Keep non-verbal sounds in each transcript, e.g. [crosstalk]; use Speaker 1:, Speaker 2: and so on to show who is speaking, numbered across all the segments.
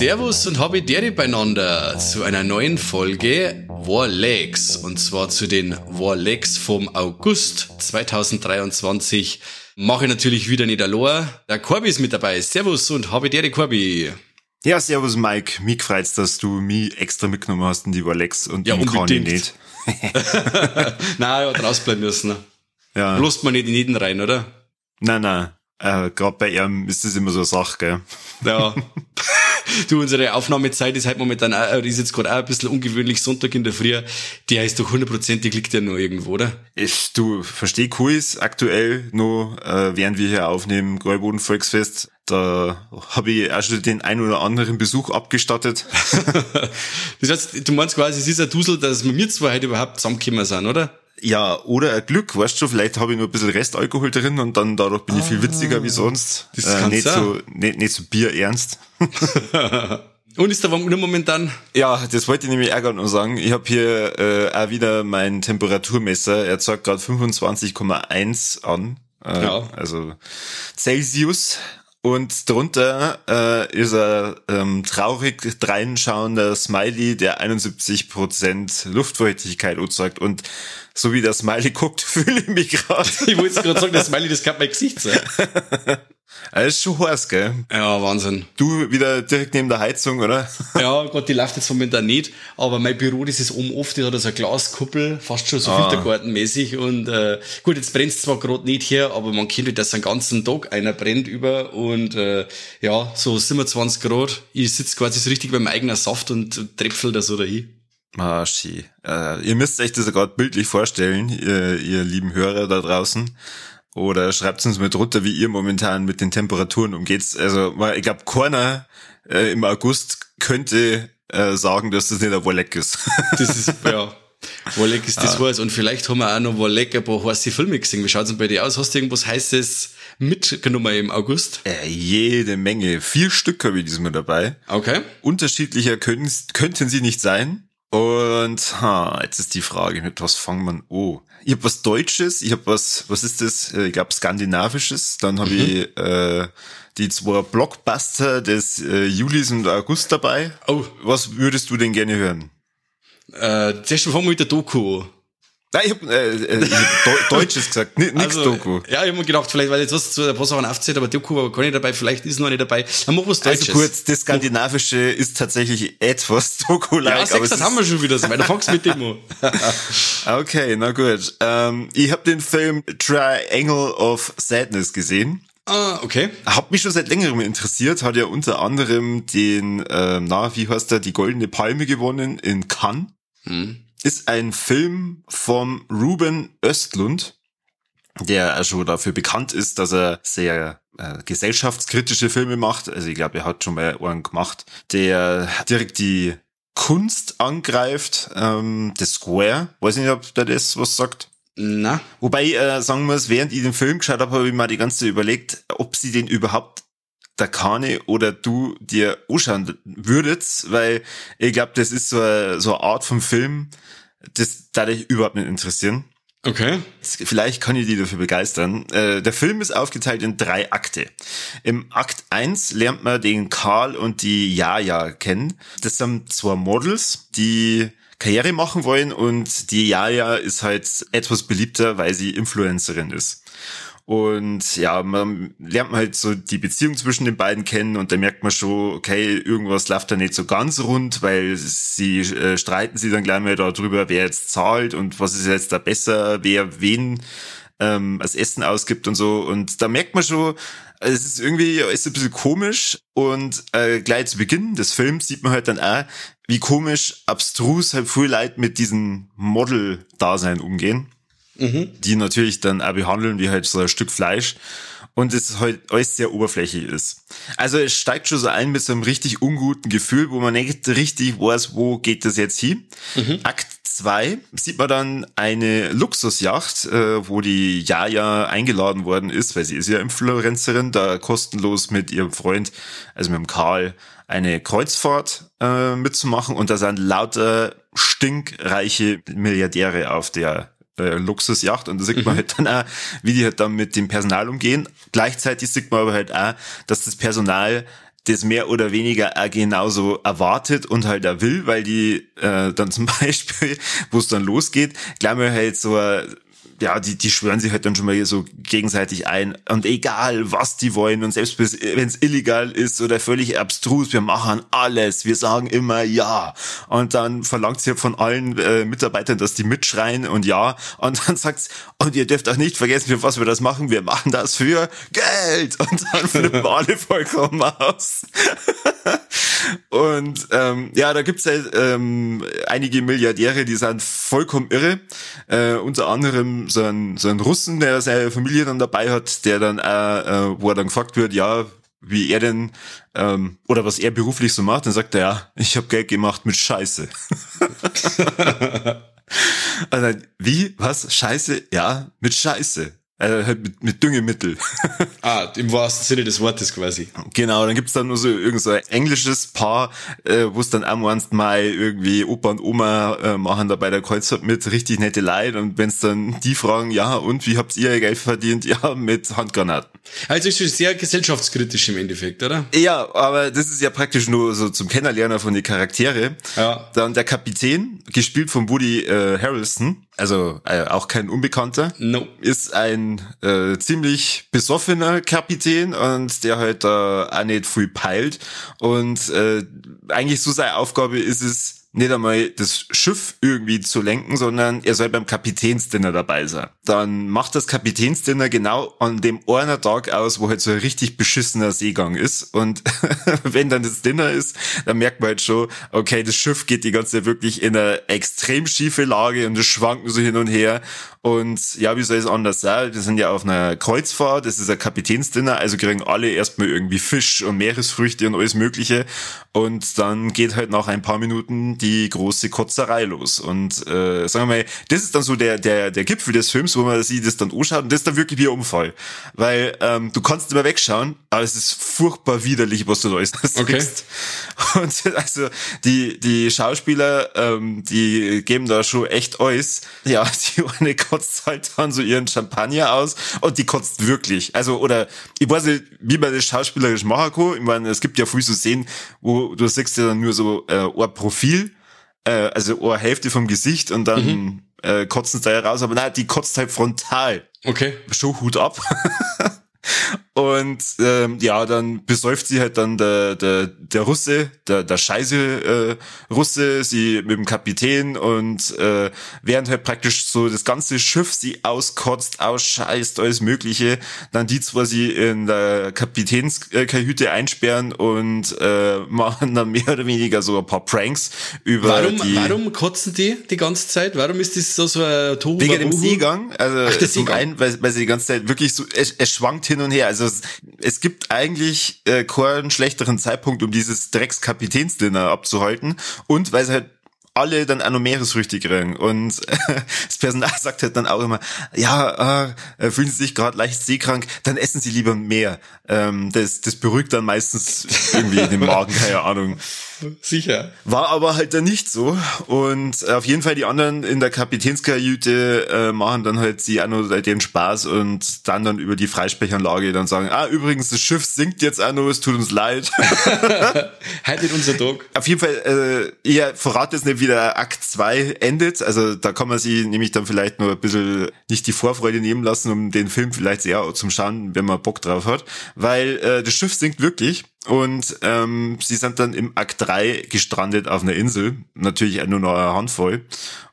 Speaker 1: Servus und habe Dere beieinander zu einer neuen Folge War Legs und zwar zu den War Legs vom August 2023. Mache natürlich wieder nicht allein. Der Corby ist mit dabei. Servus und habe Dere Corby.
Speaker 2: Ja, servus Mike. Mich freut's, dass du mich extra mitgenommen hast in die Warlex und
Speaker 1: ja,
Speaker 2: unbedingt. nicht. [laughs] [laughs]
Speaker 1: Nein, ja, draus bleiben müssen. Ja. Bloß man nicht in jeden rein, oder?
Speaker 2: Nein, nein. Äh, Gerade bei ihm ist das immer so eine Sache, gell?
Speaker 1: Ja. [laughs] du, unsere Aufnahmezeit ist halt momentan auch, ist jetzt gerade auch ein bisschen ungewöhnlich Sonntag in der Früh. Der ist doch hundertprozentig liegt ja noch irgendwo, oder?
Speaker 2: Ich, du, versteh Kuis aktuell noch, äh, während wir hier aufnehmen, Gräuboden Volksfest. Da habe ich auch schon den ein oder anderen Besuch abgestattet. [laughs]
Speaker 1: das heißt, du meinst quasi, es ist ein Dusel, dass wir zwei heute überhaupt zusammengekommen sind, oder?
Speaker 2: Ja, oder ein Glück, weißt du, vielleicht habe ich nur ein bisschen Restalkohol drin und dann dadurch bin ich viel witziger wie sonst. Das äh, nicht so, nicht, nicht so bierernst. [laughs]
Speaker 1: und ist da nur momentan?
Speaker 2: Ja, das wollte ich nämlich ärgern und sagen. Ich habe hier äh, auch wieder mein Temperaturmesser. Er zeigt gerade 25,1 an. Äh, ja. Also Celsius. Und drunter äh, ist ein ähm, traurig dreinschauender Smiley, der 71% Luftfeuchtigkeit erzeugt. Und so wie der Smiley guckt, [laughs] fühle ich mich gerade.
Speaker 1: ich wollte gerade sagen, der Smiley, das kann mein Gesicht sein. [laughs]
Speaker 2: Das ist schon heiß, gell?
Speaker 1: Ja, Wahnsinn.
Speaker 2: Du wieder direkt neben der Heizung, oder? [laughs]
Speaker 1: Ja, Gott, die läuft jetzt momentan nicht, aber mein Büro, das ist oben oft, die hat so eine Glaskuppel, fast schon so ah. Filtergartenmäßig und äh, gut, jetzt brennt es zwar gerade nicht hier, aber man kennt, dass einen ganzen Tag einer brennt über und äh, ja, so 27 Grad. Ich sitze quasi so richtig beim eigenen Saft und tröpfel da so dahin.
Speaker 2: Ah, schön. Äh, ihr müsst euch das gerade bildlich vorstellen, ihr, ihr lieben Hörer da draußen. Oder schreibt uns mal drunter, wie ihr momentan mit den Temperaturen umgeht. Also, ich glaube, keiner äh, im August könnte äh, sagen, dass das nicht ein Wolleck ist. [laughs]
Speaker 1: Das ist, ja. Wolleck ist das ah. heiß. Und vielleicht haben wir auch noch Wolleck ein paar heiße Filme gesehen. Wie schaut's denn bei dir aus? Hast du irgendwas Heißes mitgenommen im August?
Speaker 2: Äh, jede Menge. Vier Stück habe ich diesmal dabei.
Speaker 1: Okay.
Speaker 2: Unterschiedlicher können, könnten sie nicht sein. Und ha, jetzt ist die Frage, mit was fangen man oh. Ich habe was Deutsches, ich habe was, was ist das? Äh, ich glaube Skandinavisches. Dann habe mhm. ich äh, die zwei Blockbuster des äh, Julis und August dabei. Oh. Was würdest du denn gerne hören?
Speaker 1: Äh, zuerst fangen wir mit der Doku
Speaker 2: Nein, ich hab, äh, äh, [laughs] Deutsches gesagt, nix also, Doku.
Speaker 1: Ja, ich hab mir gedacht, vielleicht, weil jetzt was zu paar Sachen aufzählt, aber Doku war gar nicht dabei, vielleicht ist noch nicht dabei. Dann mach was also Deutsches.
Speaker 2: Also kurz, das Skandinavische ist tatsächlich etwas [laughs] Doku-like.
Speaker 1: Ja, aber das haben wir schon wieder, so, weil du fangst mit dem
Speaker 2: an. [laughs] okay, na gut. Ähm, ich habe den Film Triangle of Sadness gesehen.
Speaker 1: Ah, okay.
Speaker 2: Hat mich schon seit längerem interessiert, hat ja unter anderem den, ähm, na, wie heißt der, die Goldene Palme gewonnen in Cannes. Hm ist ein Film vom Ruben Östlund, der schon dafür bekannt ist, dass er sehr äh, gesellschaftskritische Filme macht. Also ich glaube, er hat schon mal einen gemacht, der direkt die Kunst angreift, ähm, The Square. Weiß nicht, ob der das was sagt.
Speaker 1: Na.
Speaker 2: Wobei äh, sagen muss, während ich den Film geschaut habe, habe ich mal die ganze Zeit überlegt, ob sie den überhaupt der Kane oder du dir anschauen würdest, weil ich glaube, das ist so eine, so eine Art von Film, das da dich überhaupt nicht interessieren.
Speaker 1: Okay.
Speaker 2: Vielleicht kann ich die dafür begeistern. Äh, der Film ist aufgeteilt in drei Akte. Im Akt 1 lernt man den Karl und die Jaja kennen. Das sind zwei Models, die Karriere machen wollen und die Jaja ist halt etwas beliebter, weil sie Influencerin ist. Und ja, man lernt halt so die Beziehung zwischen den beiden kennen und da merkt man schon, okay, irgendwas läuft da nicht so ganz rund, weil sie äh, streiten sie dann gleich mal darüber, wer jetzt zahlt und was ist jetzt da besser, wer wen ähm, als Essen ausgibt und so. Und da merkt man schon, es ist irgendwie ist ein bisschen komisch und äh, gleich zu Beginn des Films sieht man halt dann auch, wie komisch, abstrus halt viel Leid mit diesem Model-Dasein umgehen mhm. die natürlich dann auch behandeln wie halt so ein Stück Fleisch und es halt alles sehr oberflächlich ist. Also es steigt schon so ein mit so einem richtig unguten Gefühl, wo man nicht richtig weiß, wo geht das jetzt hin. Mhm. Akt 2 sieht man dann eine Luxusjacht, äh, wo die Jaja eingeladen worden ist, weil sie ist ja Influencerin, da kostenlos mit ihrem Freund, also mit dem Karl, eine Kreuzfahrt äh, mitzumachen und da sind lauter stinkreiche Milliardäre auf der äh, Luxusjacht und da sieht man mhm. halt dann auch, wie die halt dann mit dem Personal umgehen. Gleichzeitig sieht man aber halt auch, dass das Personal das mehr oder weniger auch genauso erwartet und halt er will, weil die äh, dann [laughs] zum Beispiel, wo es dann losgeht, gleich mal halt so ja, die, die schwören sich halt dann schon mal so gegenseitig ein. Und egal, was die wollen, und selbst wenn es illegal ist oder völlig abstrus, wir machen alles. Wir sagen immer ja. Und dann verlangt sie von allen äh, Mitarbeitern, dass die mitschreien und ja. Und dann sagt's, und ihr dürft auch nicht vergessen, für was wir das machen. Wir machen das für Geld. Und dann flippen [laughs] alle vollkommen aus. Und ähm, ja, da gibt's halt ähm, einige Milliardäre, die sind vollkommen irre. Äh, unter anderem so ein, so ein Russen, der seine Familie dann dabei hat, der dann, äh, äh, wo er dann gefragt wird, ja, wie er denn ähm, oder was er beruflich so macht, dann sagt er, ja, ich habe Geld gemacht mit Scheiße. [laughs] also, wie? Was? Scheiße? Ja, mit Scheiße. Also halt mit, mit Düngemittel. [laughs]
Speaker 1: ah, im wahrsten Sinne des Wortes quasi.
Speaker 2: Genau, dann gibt's dann nur so irgend so ein englisches Paar, äh, wo es dann am einst mal irgendwie Opa und Oma äh, machen da bei der Kreuzfahrt mit, richtig nette Leid und wenn's dann die fragen, ja und wie habt ihr Geld verdient? Ja, mit Handgranaten.
Speaker 1: Also ist schon sehr gesellschaftskritisch im Endeffekt, oder?
Speaker 2: Ja, aber das ist ja praktisch nur so zum Kennenlernen von den Charaktere. Ja. Dann der Kapitän, gespielt von Woody äh, Harrelson, also äh, auch kein Unbekannter, no. ist ein äh, ziemlich besoffener Kapitän und der halt äh, auch nicht viel peilt. Und äh, eigentlich so seine Aufgabe ist es, nicht einmal das Schiff irgendwie zu lenken, sondern er soll beim Kapitänsdinner dabei sein. Dann macht das Kapitänsdinner genau an dem einen Tag aus, wo halt so ein richtig beschissener Seegang ist. Und [laughs] wenn dann das Dinner ist, dann merkt man halt schon, okay, das Schiff geht die ganze Zeit wirklich in eine extrem schiefe Lage und es schwankt so hin und her. Und ja, wie soll es anders sein? Wir sind ja auf einer Kreuzfahrt, das ist ein Kapitänsdinner, also kriegen alle erstmal irgendwie Fisch und Meeresfrüchte und alles Mögliche. Und dann geht halt nach ein paar Minuten die große Kotzerei los. Und äh, sagen wir mal, das ist dann so der, der, der Gipfel des Films, wo man sich das dann anschaut und das ist dann wirklich wie ein Unfall. Weil ähm, du kannst immer wegschauen, aber es ist furchtbar widerlich, was du da alles
Speaker 1: okay.
Speaker 2: siehst. [laughs] Und also die, die Schauspieler, ähm, die geben da schon echt alles. Ja, [laughs] die eine kotzt halt [laughs] dann so ihren Champagner aus und die kotzt wirklich. Also, oder ich weiß nicht, wie man das schauspielerisch machen kann. Ich meine, es gibt ja früh so Szenen, wo du siehst ja dann nur so äh, ein Profil, äh, also eine Hälfte vom Gesicht und dann mhm. äh, kotzen sie da raus. Aber nein, die kotzt halt frontal.
Speaker 1: Okay.
Speaker 2: Schon Hut ab. [laughs] Und ähm, ja, dann besäuft sie halt dann der, der, der Russe, der, der scheiße äh, Russe, sie mit dem Kapitän und äh, während halt praktisch so das ganze Schiff sie auskotzt, ausscheißt, alles Mögliche, dann die zwar sie in der Kapitänskahüte einsperren und äh, [laughs] machen dann mehr oder weniger so ein paar Pranks über
Speaker 1: warum,
Speaker 2: die...
Speaker 1: Warum kotzen die die ganze Zeit? Warum ist das so, so ein
Speaker 2: Tohu Wegen dem Seegang. Also Ach, zum Seegang. einen, weil, weil sie die ganze Zeit wirklich so, es, es schwankt hin und her. Also es, es gibt eigentlich äh, keinen schlechteren Zeitpunkt, um dieses Dreckskapitänsdinner abzuhalten. Und weil es halt alle dann noch Meeresfrüchte kriegen. Und äh, [laughs] das Personal sagt halt dann auch immer, ja, äh, fühlen Sie sich gerade leicht seekrank, dann essen Sie lieber mehr. Ähm, das, das beruhigt dann meistens irgendwie den Magen, keine Ahnung.
Speaker 1: Sicher.
Speaker 2: War aber halt dann nicht so. Und äh, auf jeden Fall die anderen in der Kapitänskajüte äh, machen dann halt sie auch noch den Spaß und dann dann über die Freisprechanlage dann sagen, ah, übrigens, das Schiff sinkt jetzt auch noch, es tut uns leid. [laughs] [laughs]
Speaker 1: halt nicht unser Druck.
Speaker 2: Auf jeden Fall, äh, ihr verrat jetzt nicht, wie der Akt 2 endet. Also da kann man sie nämlich dann vielleicht nur ein bisschen nicht die Vorfreude nehmen lassen, um den Film vielleicht sehr zum Schauen, wenn man Bock drauf hat. Weil äh, das Schiff sinkt wirklich und ähm, sie sind dann im Akt 3 gestrandet auf einer Insel, natürlich nur noch eine Handvoll.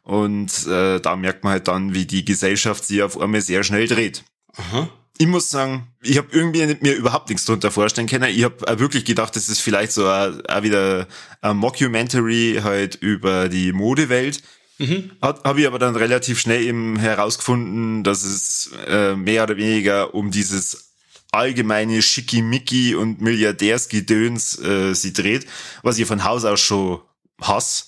Speaker 2: Und äh, da merkt man halt dann, wie die Gesellschaft sich auf einmal sehr schnell dreht. Aha. Ich muss sagen, ich habe irgendwie mir überhaupt nichts drunter vorstellen können. Ich habe wirklich gedacht, das ist vielleicht so auch wieder ein Mockumentary halt über die Modewelt. Mhm. Habe ich aber dann relativ schnell eben herausgefunden, dass es äh, mehr oder weniger um dieses allgemeine Schickimicki und Milliardärsgedöns äh, sie dreht, was ich von Haus aus schon hasse.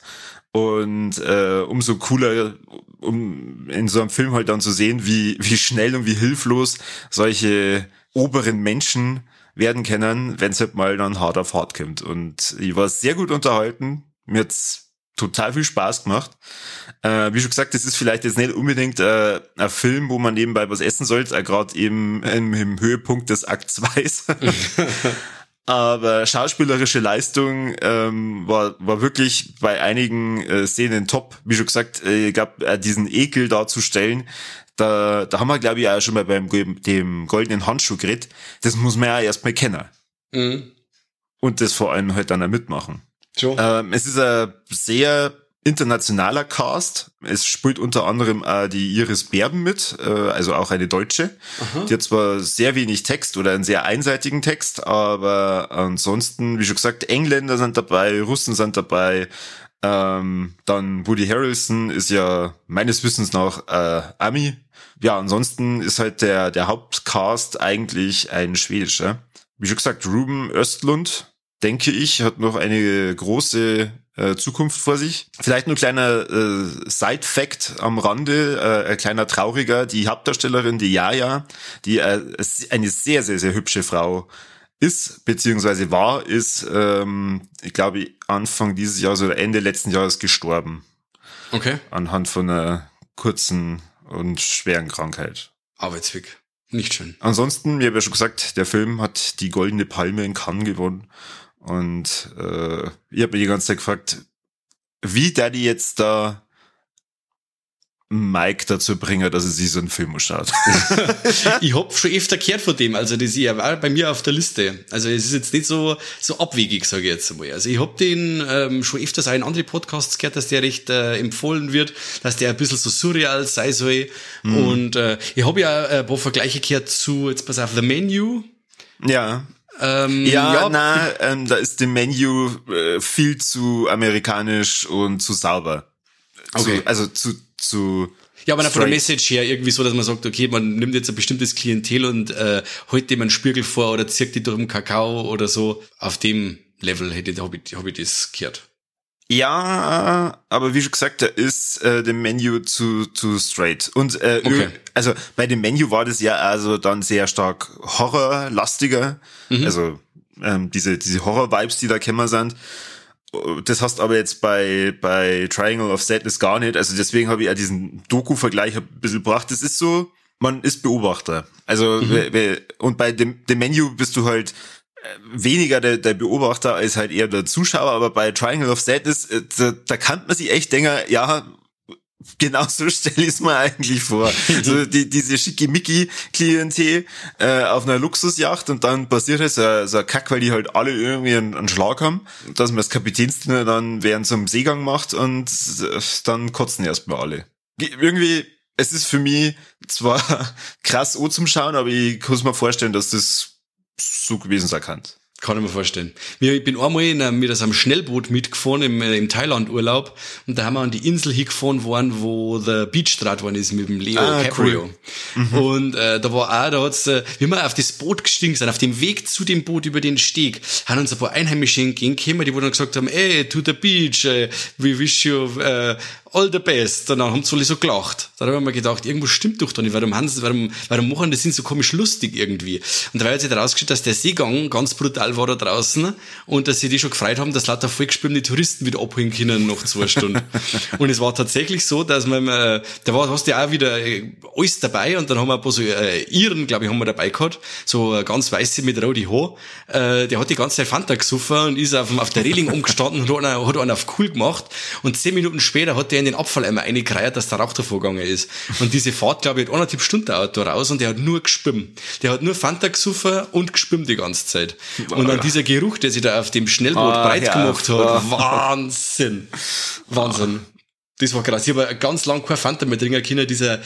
Speaker 2: Und äh, umso cooler, um in so einem Film halt dann zu sehen, wie, wie schnell und wie hilflos solche oberen Menschen werden können, wenn es halt mal dann hart auf hart kommt. Und ich war sehr gut unterhalten. Mir hat's total viel Spaß gemacht. Äh, wie schon gesagt, das ist vielleicht jetzt nicht unbedingt äh, ein Film, wo man nebenbei was essen sollte, äh, gerade eben im, im, Höhepunkt des Akt 2. [laughs] [laughs] Aber schauspielerische Leistung ähm, war, war wirklich bei einigen äh, Szenen top. Wie schon gesagt, äh, glaube, äh, diesen Ekel darzustellen, da, da haben wir, glaube ich, auch schon mal beim dem goldenen Handschuh geredet. Das muss man ja erstmal kennen. Mhm. Und das vor allem halt dann auch mitmachen. Sure. Ähm, es ist ein sehr internationaler Cast. Es spielt unter anderem äh, die Iris Berben mit, äh, also auch eine Deutsche. Aha. Die hat zwar sehr wenig Text oder einen sehr einseitigen Text, aber ansonsten, wie schon gesagt, Engländer sind dabei, Russen sind dabei. Ähm, dann Woody Harrelson ist ja meines Wissens nach äh, Ami. Ja, ansonsten ist halt der, der Hauptcast eigentlich ein schwedischer. Wie schon gesagt, Ruben Östlund, denke ich, hat noch eine große äh, Zukunft vor sich. Vielleicht nur kleiner äh, Side-Fact am Rande, äh, ein kleiner trauriger, die Hauptdarstellerin, die Jaja, die äh, eine sehr, sehr, sehr hübsche Frau ist, beziehungsweise war, ist, ähm, ich glaube, Anfang dieses Jahres oder Ende letzten Jahres gestorben.
Speaker 1: Okay.
Speaker 2: Anhand von einer kurzen und schweren Krankheit.
Speaker 1: Arbeitsweg. Nicht schön.
Speaker 2: Ansonsten, ich habe ja schon gesagt, der Film hat die Goldene Palme in Cannes gewonnen. Und äh, ich habe mir die ganze Zeit gefragt, wie der die jetzt da Mike dazu bringen, dass er sich so einen Film schaut. [laughs]
Speaker 1: ich hab schon öfter gehört von dem, also das war bei mir auf der Liste. Also es ist jetzt nicht so so abwegig, sage ich jetzt einmal. Also ich hab den ähm, schon öfters auch in andere Podcasts gehört, dass der recht äh, empfohlen wird, dass der ein bisschen so surreal sei soll. Mhm. Und äh, ich habe ja ein paar Vergleiche gehört zu, jetzt pass auf, The Menu.
Speaker 2: Ja. Ähm, ja, ja, na, ähm, da ist dem Menu äh, viel zu amerikanisch und zu sauber. Okay. Zu, also zu, zu
Speaker 1: ja, aber von der Message her irgendwie so, dass man sagt, okay, man nimmt jetzt ein bestimmtes Klientel und äh, holt dem einen Spiegel vor oder zirkt die durch den Kakao oder so. Auf dem Level hätte hab ich, hab ich das gehört.
Speaker 2: Ja, aber wie schon gesagt, da ist äh, dem Menü zu, zu straight. Und äh, okay. also bei dem Menü war das ja also dann sehr stark horrorlastiger. Mhm. Also ähm, diese, diese Horror-Vibes, die da kämmer sind. Das hast aber jetzt bei, bei Triangle of Sadness gar nicht. Also deswegen habe ich ja diesen Doku-Vergleich ein bisschen gebracht. Das ist so, man ist Beobachter. Also mhm. und bei dem, dem Menü bist du halt weniger der, der Beobachter als halt eher der Zuschauer, aber bei Triangle of Sadness, äh, da, da kann man sich echt denken, ja, genau so [laughs] stelle ich es mir eigentlich vor. so [laughs] die, diese schickimicki-Klientel äh, auf einer Luxusjacht und dann passiert halt so, so ein Kack, weil die halt alle irgendwie einen, einen Schlag haben, dass man das Kapitänsdiener dann während so einem Seegang macht und äh, dann kotzen erstmal alle. Irgendwie, es ist für mich zwar [laughs] krass O zum Schauen, aber ich kann mir vorstellen, dass das so gewesen sein kann.
Speaker 1: Kann ich mir vorstellen. Ich bin einmal in mit einem Schnellboot mitgefahren im, äh, im Thailand-Urlaub und da haben wir an die Insel hingefahren worden, wo der Beach draht worden ist mit dem Leo ah, Caprio. Cool. Mhm. Und äh, da war auch, da hat's, äh, wie wir auf das Boot gestiegen sind, auf dem Weg zu dem Boot über den Steg, haben uns ein paar Einheimische entgegengekommen, die dann gesagt haben, ey, to the beach, uh, we wish you uh, all the best. Und dann haben sie alle so gelacht. Da habe ich mir gedacht, irgendwas stimmt doch da nicht. Warum, haben sie, warum, warum machen das sind so komisch lustig irgendwie? Und da hat sich herausgestellt, dass der Seegang ganz brutal war da draußen und dass sie die schon gefreut haben, dass lauter vollgespielene Touristen wieder abholen können nach zwei Stunden. [laughs] und es war tatsächlich so, dass man, äh, da war, hast du ja auch wieder äh, alles dabei und dann haben wir ein paar so äh, Iren, glaube ich, haben wir dabei gehabt, so äh, ganz weiße mit rote Haar. Äh, der hat die ganze Zeit Fanta gesoffen und ist auf, auf der Reling [laughs] umgestanden und hat einen, hat einen auf cool gemacht und zehn Minuten später hat der in den Abfalleimer reingereiert, dass der Rauch davor gegangen ist. Und diese Fahrt, glaube ich, hat anderthalb Stunden Auto raus und der hat nur gespimmt. Der hat nur Fanta gesoffen und gespimmt die ganze Zeit. Und dann dieser Geruch, der sich da auf dem Schnellboot ah, breit ja, gemacht hat. Wahnsinn. Wahnsinn. Das war krass. Ich habe ganz lang kein Fanta mehr trinken können. Dieser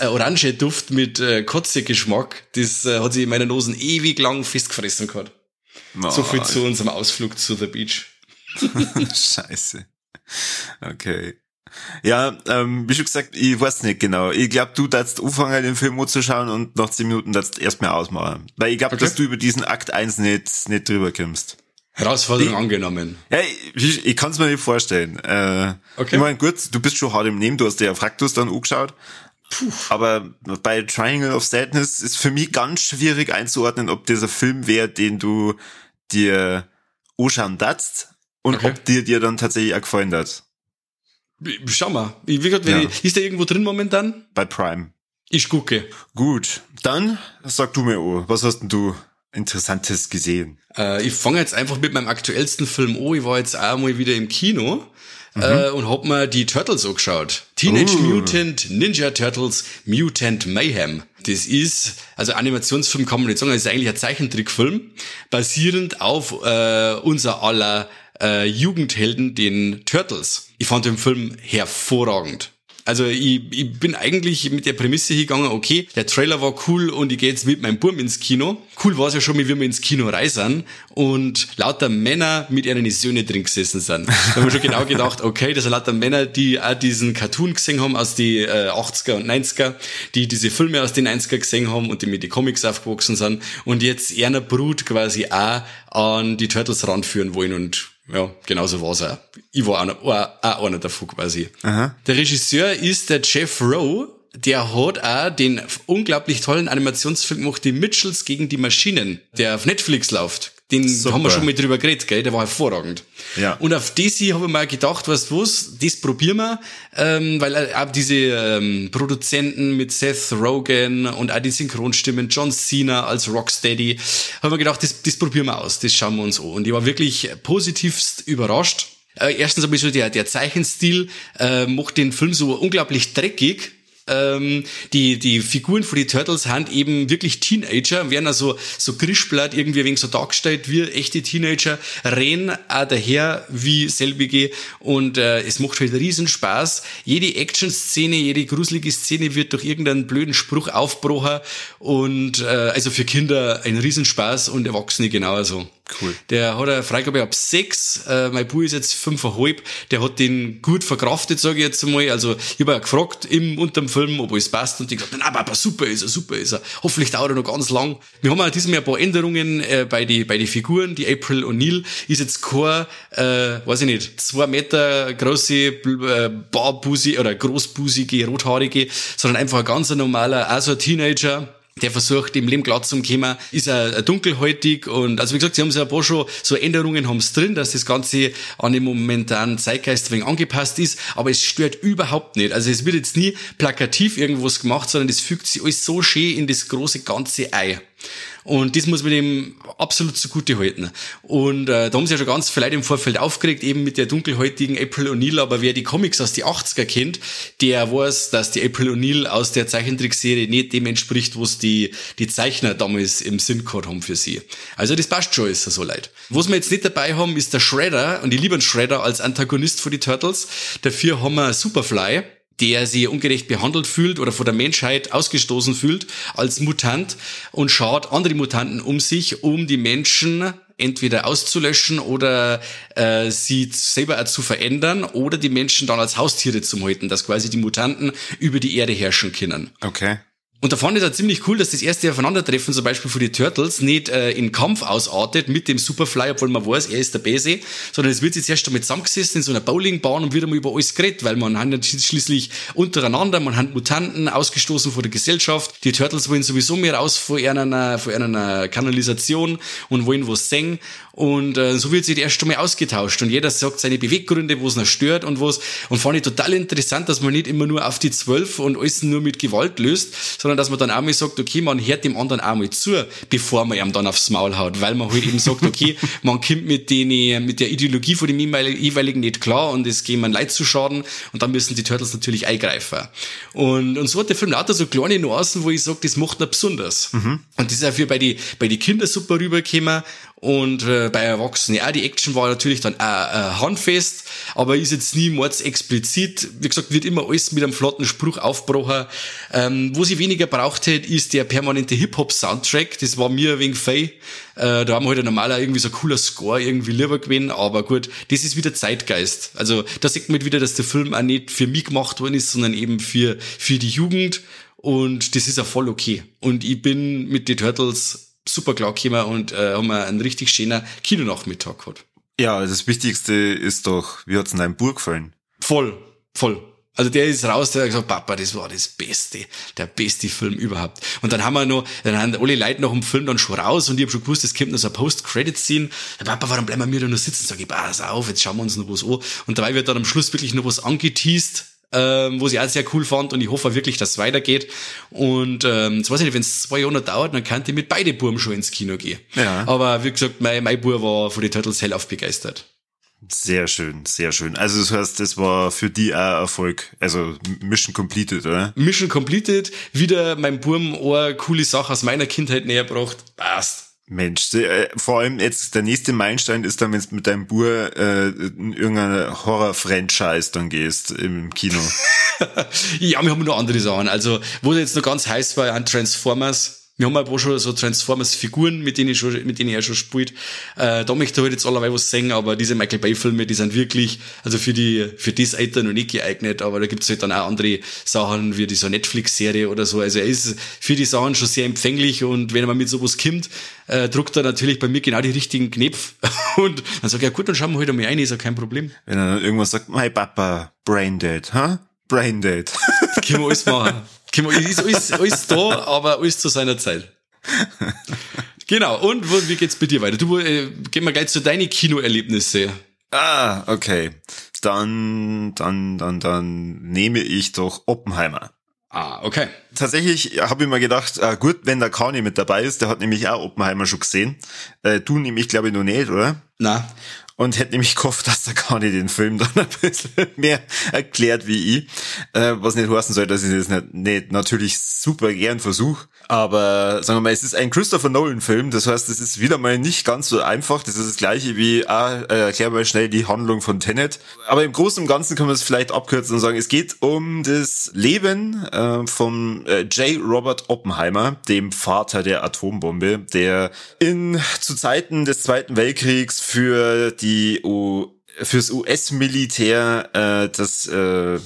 Speaker 1: äh, orange Duft mit äh, Kotze-Geschmack, das äh, hat sich in meiner Nosen ewig lang festgefressen gehabt. Oh. So viel zu unserem Ausflug zu The Beach. [laughs]
Speaker 2: Scheiße. Okay. Ja, ähm, wie schon gesagt, ich weiß nicht genau. Ich glaube, du darfst anfangen, den Film zu schauen und nach zehn Minuten darfst erst mehr ausmachen. Weil ich glaube, okay. dass du über diesen Akt 1 nicht, nicht drüber kommst.
Speaker 1: Herausforderung ich, angenommen.
Speaker 2: Ja, ich, ich kann es mir nicht vorstellen. Äh, okay. Ich meine, gut, du bist schon hart im Nehmen, du hast dir ja Fraktus dann angeschaut. Puh. Aber bei Triangle of Sadness ist für mich ganz schwierig einzuordnen, ob dieser Film wäre, den du dir anschauen darfst und okay. ob dir dir dann tatsächlich auch gefallen hat.
Speaker 1: Schau mal. Wie gesagt, ja. ich, ist der irgendwo drin momentan?
Speaker 2: Bei Prime.
Speaker 1: Ich gucke.
Speaker 2: Gut, dann sag du mir, oh, was hast denn du Interessantes gesehen?
Speaker 1: Äh, ich fange jetzt einfach mit meinem aktuellsten Film an. Ich war jetzt auch mal wieder im Kino mhm. äh, und hab mir die Turtles angeschaut. Teenage uh. Mutant Ninja Turtles Mutant Mayhem. Das ist, also Animationsfilm kann man nicht sagen, das ist eigentlich ein Zeichentrickfilm, basierend auf äh, unser aller äh, Jugendhelden, den Turtles. Ich fand den Film hervorragend. Also ich, ich bin eigentlich mit der Prämisse hingegangen, okay, der Trailer war cool und ich gehe jetzt mit meinem Burm ins Kino. Cool war es ja schon, wie wir ins Kino reisen und lauter Männer mit ihren Söhne drin gesessen sind. Da haben wir schon genau gedacht, okay, das sind lauter Männer, die auch diesen Cartoon gesehen haben aus die äh, 80er und 90er, die diese Filme aus den 90er gesehen haben und die mit den Comics aufgewachsen sind und jetzt einer Brut quasi auch an die Turtles ranführen wollen und ja, genauso war's auch. Ich war auch, auch, auch einer davon quasi. Aha. Der Regisseur ist der Jeff Rowe. Der hat auch den unglaublich tollen Animationsfilm gemacht, die Mitchells gegen die Maschinen, der auf Netflix läuft. Den Super. haben wir schon mal drüber geredet, gell? Der war hervorragend. Ja. Und auf das habe ich mal gedacht, weißt du was, das probieren wir, ähm, weil auch diese ähm, Produzenten mit Seth Rogen und auch die Synchronstimmen, John Cena als Rocksteady, haben wir gedacht, das, das probieren wir aus, das schauen wir uns an. Und ich war wirklich positivst überrascht. Äh, erstens ich so der, der Zeichenstil äh, macht den Film so unglaublich dreckig, ähm, die, die Figuren von die Turtles sind eben wirklich Teenager, werden also so Grischblatt irgendwie wegen so dargestellt wie echte Teenager, rennen auch daher wie selbige und äh, es macht halt riesen Spaß. Jede Action-Szene, jede gruselige Szene wird durch irgendeinen blöden Spruch aufbrochen und äh, also für Kinder ein Riesenspaß und Erwachsene genauso. Cool. Der hat eine Freigabe ab sechs. Äh, mein Bub ist jetzt fünfeinhalb. Der hat den gut verkraftet, sage ich jetzt einmal. Also ich habe gefragt im unterm Film, ob alles passt und die gesagt, na, aber super ist er, super ist er. Hoffentlich dauert er noch ganz lang. Wir haben auch diesem Jahr ein paar Änderungen äh, bei die bei die Figuren. Die April O'Neil ist jetzt kein, äh, weiß ich nicht, zwei Meter große äh, barbusige oder großbusige, rothaarige, sondern einfach ein ganz normaler, also ein Teenager der versucht im Leben glatt zu kommen, ist er dunkelhäutig und also wie gesagt, sie haben so ein paar schon so Änderungen haben es drin, dass das Ganze an den momentanen Zeitgeist ein wenig angepasst ist, aber es stört überhaupt nicht. Also es wird jetzt nie plakativ irgendwas gemacht, sondern es fügt sich alles so schön in das große ganze Ei. Und das muss man dem absolut zugute halten. Und äh, da haben sich ja schon ganz viele Leute im Vorfeld aufgeregt, eben mit der dunkelhäutigen April O'Neil. Aber wer die Comics aus die 80er kennt, der weiß, dass die April O'Neil aus der Zeichentrickserie nicht dem entspricht, was die, die Zeichner damals im Sinn gehabt haben für sie. Also das passt schon, ist so leid. Was wir jetzt nicht dabei haben, ist der Shredder. Und die lieben Shredder als Antagonist für die Turtles. Dafür haben wir Superfly der sich ungerecht behandelt fühlt oder von der Menschheit ausgestoßen fühlt als Mutant und schaut andere Mutanten um sich, um die Menschen entweder auszulöschen oder äh, sie selber zu verändern oder die Menschen dann als Haustiere zu halten, dass quasi die Mutanten über die Erde herrschen können.
Speaker 2: Okay.
Speaker 1: Und da fand ich es ziemlich cool, dass das erste Aufeinandertreffen zum Beispiel für die Turtles nicht äh, in Kampf ausartet mit dem Superfly, obwohl man weiß, er ist der Base, sondern es wird jetzt erst einmal zusammengesessen in so einer Bowlingbahn und wird einmal über alles geredet, weil man hat schließlich untereinander, man hat Mutanten ausgestoßen von der Gesellschaft. Die Turtles wollen sowieso mehr raus von einer, von einer Kanalisation und wollen was singen. Und äh, so wird sich erst einmal ausgetauscht und jeder sagt seine Beweggründe, wo es noch stört und was. Und fand ich total interessant, dass man nicht immer nur auf die Zwölf und alles nur mit Gewalt löst, sondern dass man dann auch mal sagt, okay, man hört dem anderen auch mal zu, bevor man ihm dann aufs Maul haut, weil man halt eben sagt, okay, [laughs] man kommt mit denen, mit der Ideologie von dem jeweiligen nicht klar und es gehen man Leid zu schaden und dann müssen die Turtles natürlich eingreifen. Und, und so hat der Film lauter so kleine Nuancen, wo ich sage, das macht er besonders. Mhm. Und das ist auch für bei die, bei die Kinder super rübergekommen und äh, bei Erwachsenen, ja, die Action war natürlich dann auch äh, handfest, aber ist jetzt nie mords explizit. Wie gesagt, wird immer alles mit einem flotten Spruch aufgebrochen. Ähm, wo sie weniger braucht hätte, ist der permanente Hip-Hop-Soundtrack. Das war mir ein wenig fei. Äh, da haben wir halt normaler irgendwie so ein cooler Score irgendwie lieber gewesen, aber gut, das ist wieder Zeitgeist. Also da sieht man halt wieder, dass der Film auch nicht für mich gemacht worden ist, sondern eben für, für die Jugend. Und das ist ja voll okay. Und ich bin mit den Turtles super klar gekommen und äh, haben einen richtig schönen Kinonachmittag gehabt.
Speaker 2: Ja, das Wichtigste ist doch, wie hat's in deinem Buch gefallen?
Speaker 1: Voll, voll. Also der ist raus, der hat gesagt, Papa, das war das Beste, der beste Film überhaupt. Und dann haben wir noch, dann haben alle Leute noch im Film dann schon raus und ich habe schon gewusst, es kommt noch so ein Post-Credit-Scene. Papa, warum bleiben wir da noch sitzen? Sag ich, pass auf, jetzt schauen wir uns noch was an. Und dabei wird dann am Schluss wirklich noch was angeteased, ähm, wo ich auch sehr cool fand und ich hoffe wirklich, dass es weitergeht. Und ähm, jetzt weiß ich nicht, wenn es zwei Jahre dauert, dann kann ich mit beide Buben schon ins Kino gehen.
Speaker 2: Ja.
Speaker 1: Aber wie gesagt, mein, mein Bub war von den Turtles hell auf begeistert.
Speaker 2: Sehr schön, sehr schön. Also das heißt, das war für die auch Erfolg. Also Mission completed, oder?
Speaker 1: Mission completed, wieder mein Burm eine coole Sache aus meiner Kindheit näher gebracht. Passt.
Speaker 2: Mensch, äh, vor allem jetzt der nächste Meilenstein ist dann, wenn du mit deinem Bur äh, in irgendeiner Horror-Franchise dann gehst im Kino. [laughs]
Speaker 1: ja, wir haben noch andere Sachen. Also, wo jetzt noch ganz heiß war an Transformers, wir haben aber schon so Transformers-Figuren, mit denen ich schon, mit denen er schon spielt. Äh, da möchte ich halt jetzt allerweil was singen, aber diese Michael Bay-Filme, die sind wirklich, also für die, für das Alter noch nicht geeignet, aber da gibt's halt dann auch andere Sachen, wie diese Netflix-Serie oder so. Also er ist für die Sachen schon sehr empfänglich und wenn er mal mit sowas kommt, äh, druckt er natürlich bei mir genau die richtigen Knöpfe. [laughs] und dann sag ich, ja gut, dann schauen wir halt einmal ein, ist ja kein Problem.
Speaker 2: Wenn er dann irgendwas sagt, my Papa, brain dead, huh? Brain dead.
Speaker 1: Können wir alles machen. [laughs] Ist alles, alles da, aber alles zu seiner Zeit. Genau, und wo, wie geht's bei dir weiter? Du, äh, gehen wir gleich zu deinen Kinoerlebnisse.
Speaker 2: Ah, okay. Dann, dann, dann, dann nehme ich doch Oppenheimer.
Speaker 1: Ah, okay.
Speaker 2: Tatsächlich habe ich mir gedacht, äh, gut, wenn der Kani mit dabei ist, der hat nämlich auch Oppenheimer schon gesehen. Äh, du nämlich, glaube ich, noch nicht, oder?
Speaker 1: Na
Speaker 2: und hätte nämlich gehofft, dass der Kani den Film dann ein bisschen [laughs] mehr erklärt wie ich. Äh, was nicht heißen soll, dass ich das nicht, nicht natürlich super gern versuche. Aber sagen wir mal, es ist ein Christopher Nolan-Film, das heißt, es ist wieder mal nicht ganz so einfach. Das ist das gleiche wie, ah, erklär mal schnell die Handlung von Tenet. Aber im Großen und Ganzen kann man es vielleicht abkürzen und sagen, es geht um das Leben äh, von äh, J. Robert Oppenheimer, dem Vater der Atombombe, der in zu Zeiten des Zweiten Weltkriegs für die die U fürs US-Militär äh, das äh,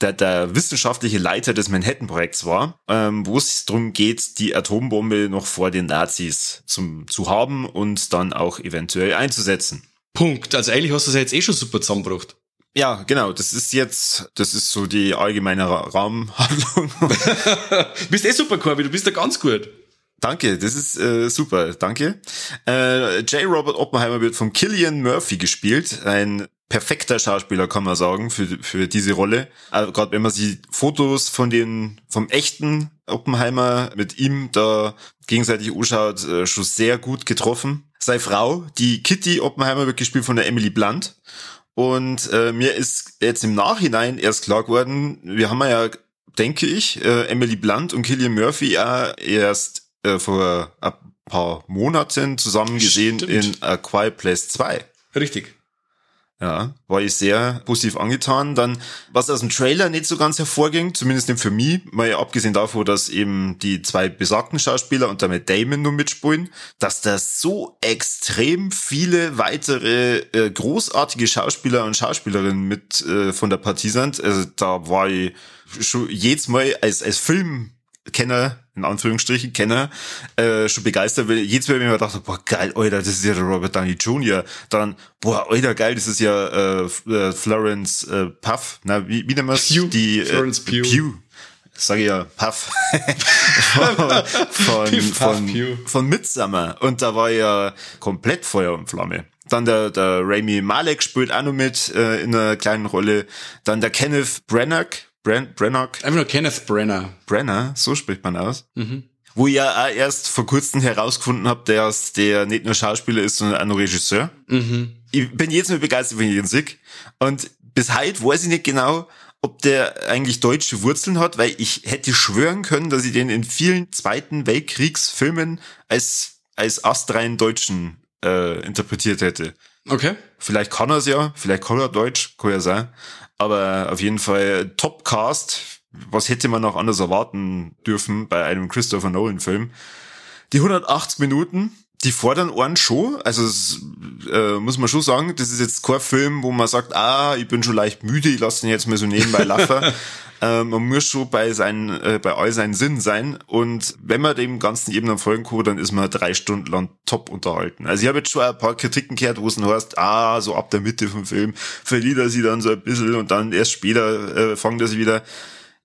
Speaker 2: der, der wissenschaftliche Leiter des Manhattan-Projekts war, ähm, wo es darum geht, die Atombombe noch vor den Nazis zum, zu haben und dann auch eventuell einzusetzen.
Speaker 1: Punkt. Also eigentlich hast du es ja jetzt eh schon super zusammengebracht.
Speaker 2: Ja, genau. Das ist jetzt, das ist so die allgemeine Rahmenhandlung. [laughs]
Speaker 1: bist eh super, Corby. Du bist ja ganz gut.
Speaker 2: Danke, das ist äh, super, danke. Äh, J. Robert Oppenheimer wird von Killian Murphy gespielt, ein perfekter Schauspieler, kann man sagen, für, für diese Rolle. Also Gerade wenn man sich Fotos von den vom echten Oppenheimer mit ihm da gegenseitig anschaut, äh, schon sehr gut getroffen. Seine Frau, die Kitty Oppenheimer, wird gespielt von der Emily Blunt. Und äh, mir ist jetzt im Nachhinein erst klar geworden, wir haben ja, denke ich, äh, Emily Blunt und Killian Murphy ja erst äh, vor ein paar Monaten zusammen gesehen Stimmt. in A Quiet Place 2.
Speaker 1: Richtig.
Speaker 2: Ja, war ich sehr positiv angetan. Dann, was aus dem Trailer nicht so ganz hervorging, zumindest nicht für mich, mal abgesehen davon, dass eben die zwei besagten Schauspieler und damit Damon nur mitspielen, dass da so extrem viele weitere äh, großartige Schauspieler und Schauspielerinnen mit äh, von der Partie sind. Also da war ich schon jedes Mal als, als Film Kenner, in Anführungsstrichen Kenner, äh, schon begeistert, weil jedes Mal, wenn man dachte, boah, geil, Alter, das ist ja der Robert Downey Jr., dann, boah, Alter, geil, das ist ja äh, äh Florence äh, Puff, na, wie, wie nennt man
Speaker 1: Pugh.
Speaker 2: Die,
Speaker 1: äh, Florence Pugh.
Speaker 2: Pugh. Sag ich ja, Puff. [laughs] von, von, von, von Midsummer. Und da war ja komplett Feuer und Flamme. Dann der, der Rami Malek spielt auch noch mit äh, in einer kleinen Rolle. Dann der Kenneth Branagh, Bren Branagh.
Speaker 1: Einfach nur Kenneth Brenner.
Speaker 2: Brenner, so spricht man aus.
Speaker 1: Mhm.
Speaker 2: Wo ich ja auch erst vor kurzem herausgefunden habe, dass der nicht nur Schauspieler ist, sondern auch noch Regisseur.
Speaker 1: Mhm.
Speaker 2: Ich bin jetzt mal begeistert von Ian Sick. Und bis heute weiß ich nicht genau, ob der eigentlich deutsche Wurzeln hat, weil ich hätte schwören können, dass ich den in vielen Zweiten Weltkriegsfilmen als, als astreinen Deutschen äh, interpretiert hätte.
Speaker 1: Okay.
Speaker 2: Vielleicht kann er es ja, vielleicht kann er Deutsch, kann ja sein. Aber auf jeden Fall Topcast. Was hätte man noch anders erwarten dürfen bei einem Christopher Nolan Film? Die 180 Minuten, die fordern einen schon. Also das, äh, muss man schon sagen, das ist jetzt kein Film, wo man sagt, ah, ich bin schon leicht müde, ich lasse den jetzt mal so nebenbei lachen. [laughs] äh, man muss schon bei seinen, äh, bei all seinen Sinnen sein. Und wenn man dem Ganzen eben dann folgen kann, dann ist man drei Stunden lang top unterhalten. Also ich habe jetzt schon ein paar Kritiken gehört, wo es dann heißt, ah, so ab der Mitte vom Film verliert er sie dann so ein bisschen und dann erst später äh, fangt er sie wieder.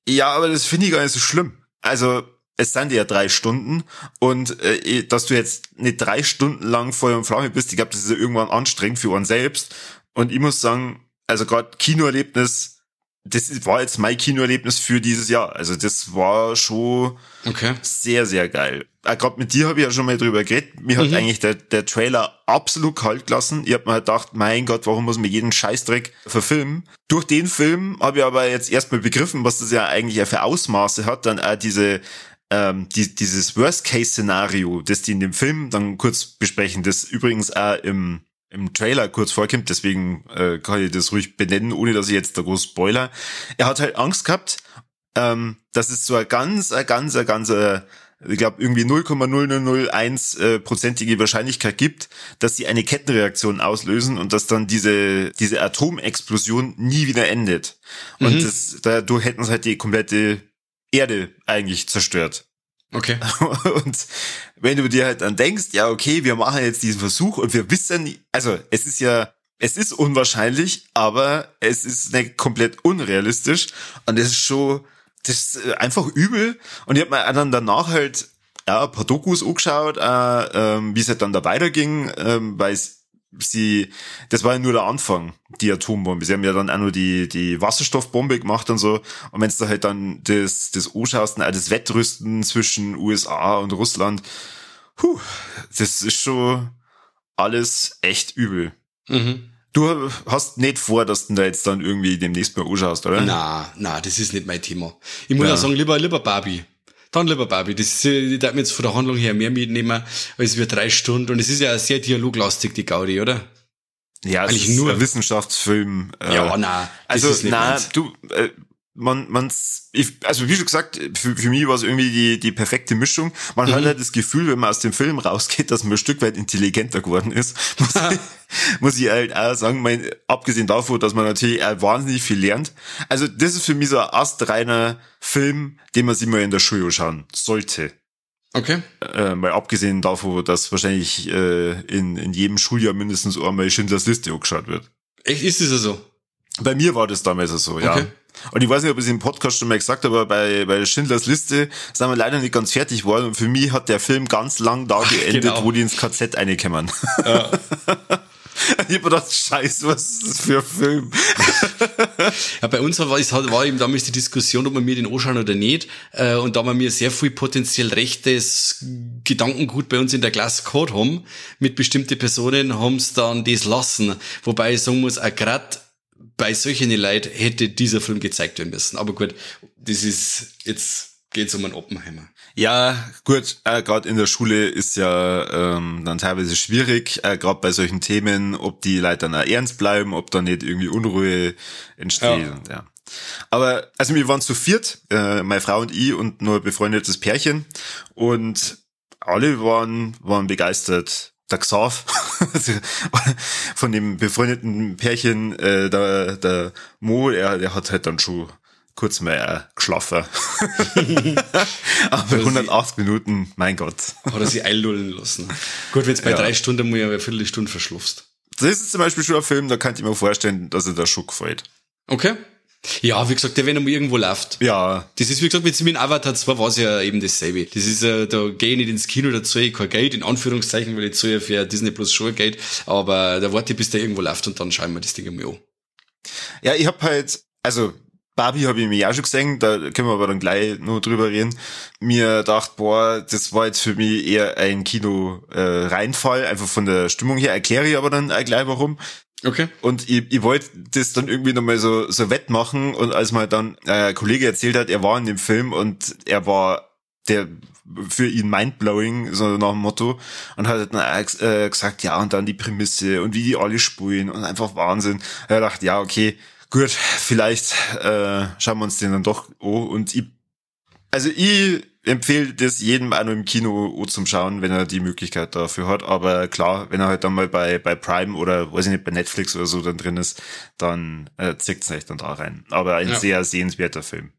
Speaker 2: Ja, aber das finde ich gar nicht so schlimm. Also es sind ja drei Stunden und äh, dass du jetzt nicht drei Stunden lang Feuer und Flamme bist, ich glaube, das ist ja irgendwann anstrengend für einen selbst. Und ich muss sagen, also gerade Kinoerlebnis, das war jetzt mein Kinoerlebnis für dieses Jahr. Also das war schon
Speaker 1: okay.
Speaker 2: sehr, sehr geil. Auch gerade mit dir habe ich ja schon mal drüber geredet. Mir hat mhm. eigentlich der, der Trailer absolut kalt gelassen. Ich habe mir halt gedacht, mein Gott, warum muss man jeden Scheißdreck verfilmen? Durch den Film habe ich aber jetzt erstmal begriffen, was das ja eigentlich für Ausmaße hat. Dann auch diese ähm, die, dieses Worst-Case-Szenario, das die in dem Film dann kurz besprechen, das übrigens auch im, im Trailer kurz vorkommt, deswegen äh, kann ich das ruhig benennen, ohne dass ich jetzt da groß spoiler. Er hat halt Angst gehabt, ähm, dass es so eine ganz, eine ganz, eine ganz, äh, ich glaube irgendwie 0,0001 äh, Wahrscheinlichkeit gibt, dass sie eine Kettenreaktion auslösen und dass dann diese diese Atomexplosion nie wieder endet. Und mhm. das, dadurch hätten sie halt die komplette Erde eigentlich zerstört.
Speaker 1: Okay. [laughs]
Speaker 2: Und wenn du dir halt dann denkst, ja, okay, wir machen jetzt diesen Versuch und wir wissen, also es ist ja, es ist unwahrscheinlich, aber es ist nicht komplett unrealistisch und es ist schon, das ist einfach übel. Und ich habe mir dann danach halt ja, ein paar Dokus angeschaut, äh, ähm, wie es halt dann da weiterging, ähm, weil es sie, das war ja nur der Anfang, die Atombombe. Sie haben ja dann auch nur die, die Wasserstoffbombe gemacht und so. Und wenn du halt dann das, das anschaust, auch das Wettrüsten zwischen USA und Russland, puh, das ist schon alles echt übel. Mhm. Du hast nicht vor, dass du da jetzt dann irgendwie demnächst mal anschaust, oder?
Speaker 1: Na, na, das ist nicht mein Thema. Ich muss ja, ja sagen, lieber, lieber Barbie. Dann lieber Barbie. Das ich darf mir jetzt von der Handlung her mehr mitnehmen, als wir drei Stunden. Und es ist ja sehr dialoglastig, die Gaudi, oder?
Speaker 2: Ja, es Eigentlich ist nur ein Wissenschaftsfilm.
Speaker 1: Äh, ja, na,
Speaker 2: also na, du, äh, man, man, ich, also wie schon gesagt, für, für mich war es irgendwie die, die perfekte Mischung. Man mhm. hat halt das Gefühl, wenn man aus dem Film rausgeht, dass man ein Stück weit intelligenter geworden ist. [laughs] Muss, ich, muss ich halt auch sagen, mein, abgesehen davon, dass man natürlich wahnsinnig viel lernt. Also das ist für mich so ein astreiner Film, den man sich mal in der Schule schauen sollte.
Speaker 1: Okay.
Speaker 2: Äh, mal abgesehen davon, dass wahrscheinlich äh, in, in jedem Schuljahr mindestens einmal Schindlers Liste angeschaut wird.
Speaker 1: Echt, ist das so?
Speaker 2: Bei mir war das damals so, ja. Und ich weiß nicht, ob ich es im Podcast schon mal gesagt habe, aber bei, bei Schindlers Liste sind wir leider nicht ganz fertig geworden. Und für mich hat der Film ganz lang da geendet, genau. wo die ins KZ reinkommen. Ja. [laughs] Ich hab gedacht, scheiße, was ist das für ein Film? [laughs]
Speaker 1: ja, bei uns war, war eben damals die Diskussion, ob wir mir den anschauen oder nicht. Äh, und da wir mir sehr viel potenziell rechtes Gedankengut bei uns in der Klasse gehabt haben, mit bestimmten Personen, haben es dann das lassen. Wobei ich sagen muss, auch grad bei solchen Leuten hätte dieser Film gezeigt werden müssen. Aber gut, das ist, jetzt geht's um einen Oppenheimer.
Speaker 2: Ja, gut, äh, gerade in der Schule ist ja ähm, dann teilweise schwierig, äh, gerade bei solchen Themen, ob die Leute dann auch ernst bleiben, ob da nicht irgendwie Unruhe entsteht. Ja. Und, ja. Aber also wir waren zu viert, äh, meine Frau und ich und nur befreundetes Pärchen und alle waren waren begeistert der Xav, [laughs] von dem befreundeten Pärchen, äh, der, der Mo, er, der hat halt dann schon kurz mal äh, geschlafen. [laughs] Aber 108 Minuten, mein Gott.
Speaker 1: Hat er sich einlullen lassen. Gut, wenn jetzt bei ja. drei Stunden mal eine Viertelstunde verschlufst.
Speaker 2: Das ist zum Beispiel schon ein Film, da kann ich mir vorstellen, dass er da schon gefällt.
Speaker 1: Okay. Ja, wie gesagt, der wenn er irgendwo läuft.
Speaker 2: Ja.
Speaker 1: Das ist, wie gesagt, mit, mit Avatar 2 war es ja eben dasselbe. Das ist, äh, da gehe ich nicht ins Kino, da zahle ich kein Geld, in Anführungszeichen, weil ich zahle ja für Disney Plus schon Geld, aber da warte ich, bis der irgendwo läuft und dann schauen wir das Ding mal an.
Speaker 2: Ja, ich hab halt, also Barbie habe ich mir ja schon gesehen, da können wir aber dann gleich nur drüber reden. Mir dachte, boah, das war jetzt für mich eher ein Kino-Reinfall, äh, einfach von der Stimmung her, erkläre ich aber dann auch gleich warum.
Speaker 1: Okay.
Speaker 2: Und ich, ich wollte das dann irgendwie nochmal so, so wettmachen und als mal dann äh, ein Kollege erzählt hat, er war in dem Film und er war der für ihn mindblowing, so nach dem Motto, und hat dann äh, gesagt, ja, und dann die Prämisse und wie die alle spulen und einfach Wahnsinn. Er dachte, ja, okay, gut, vielleicht äh, schauen wir uns den dann doch oh und ich, also ich empfehle das jedem auch noch im Kino zum Schauen, wenn er die Möglichkeit dafür hat. Aber klar, wenn er halt dann mal bei, bei Prime oder weiß ich nicht, bei Netflix oder so dann drin ist, dann äh, zieht es euch dann da rein. Aber ein ja. sehr sehenswerter Film.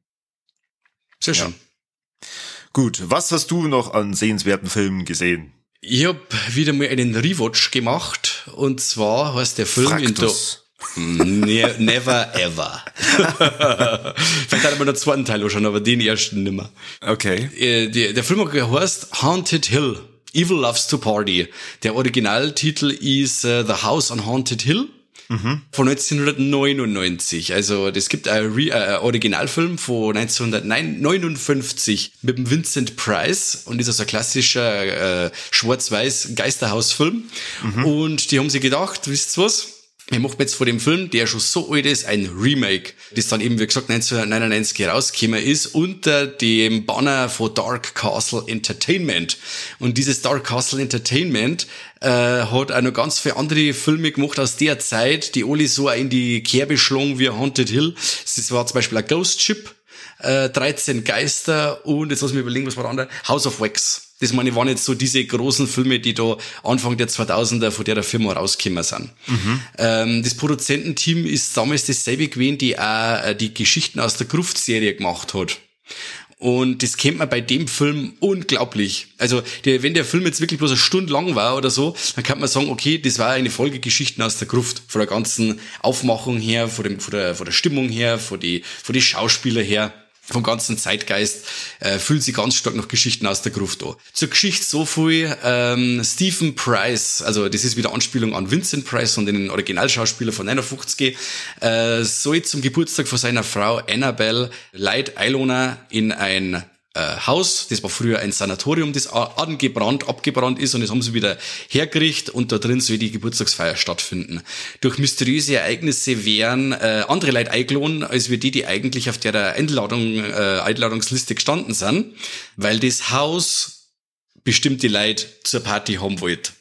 Speaker 1: Sehr schön.
Speaker 2: Ja. Gut, was hast du noch an sehenswerten Filmen gesehen?
Speaker 1: Ich habe wieder mal einen Rewatch gemacht und zwar heißt der Film
Speaker 2: Fraktus.
Speaker 1: in der ne Never Ever. [laughs] Vielleicht hat man den zweiten Teil auch schon, aber den ersten nimmer.
Speaker 2: Okay.
Speaker 1: Äh, der, der Film heißt Haunted Hill. Evil Loves to Party. Der Originaltitel ist uh, The House on Haunted Hill. Mhm. Von 1999. Also das gibt ein, Re äh, Originalfilm von 1959 mit dem Vincent Price und ist also ein klassischer äh, schwarz-weiß Geisterhausfilm. Mhm. Und die haben sich gedacht, wisst ihr was? Wir machen jetzt vor dem Film, der schon so alt ist, ein Remake, das dann eben, wie gesagt, 1999 herausgekommen ist, unter dem Banner von Dark Castle Entertainment. Und dieses Dark Castle Entertainment äh, hat auch noch ganz viele andere Filme gemacht aus der Zeit, die alle so in die Kerbe schlagen wie Haunted Hill. Das war zum Beispiel ein Ghost Ship, äh, 13 Geister und jetzt lass mich überlegen, was war der andere? House of Wax. Das meine, waren jetzt so diese großen Filme, die da Anfang der 2000er von der Firma rausgekommen sind. Mhm. Ähm, das Produzententeam ist damals dasselbe gewesen, die auch äh, die Geschichten aus der Gruft-Serie gemacht hat. Und das kennt man bei dem Film unglaublich. Also, der, wenn der Film jetzt wirklich bloß eine Stunde lang war oder so, dann kann man sagen, okay, das war eine Folge Geschichten aus der Gruft. Von der ganzen Aufmachung her, von, dem, von, der, von der Stimmung her, von die, von die Schauspieler her vom ganzen Zeitgeist äh, fühlt sich ganz stark nach Geschichten aus der Gruft an. Zur Geschichte so viel, ähm, Stephen Price, also das ist wieder Anspielung an Vincent Price und den Originalschauspieler von 59, äh, soll zum Geburtstag von seiner Frau Annabelle Light Eilona in ein Haus, das war früher ein Sanatorium, das angebrannt, abgebrannt ist und das haben sie wieder hergerichtet und da drin soll die Geburtstagsfeier stattfinden. Durch mysteriöse Ereignisse wären äh, andere Leute eingeladen, als wir die, die eigentlich auf der Einladung, äh, Einladungsliste gestanden sind, weil das Haus bestimmte Leute zur Party haben wollte.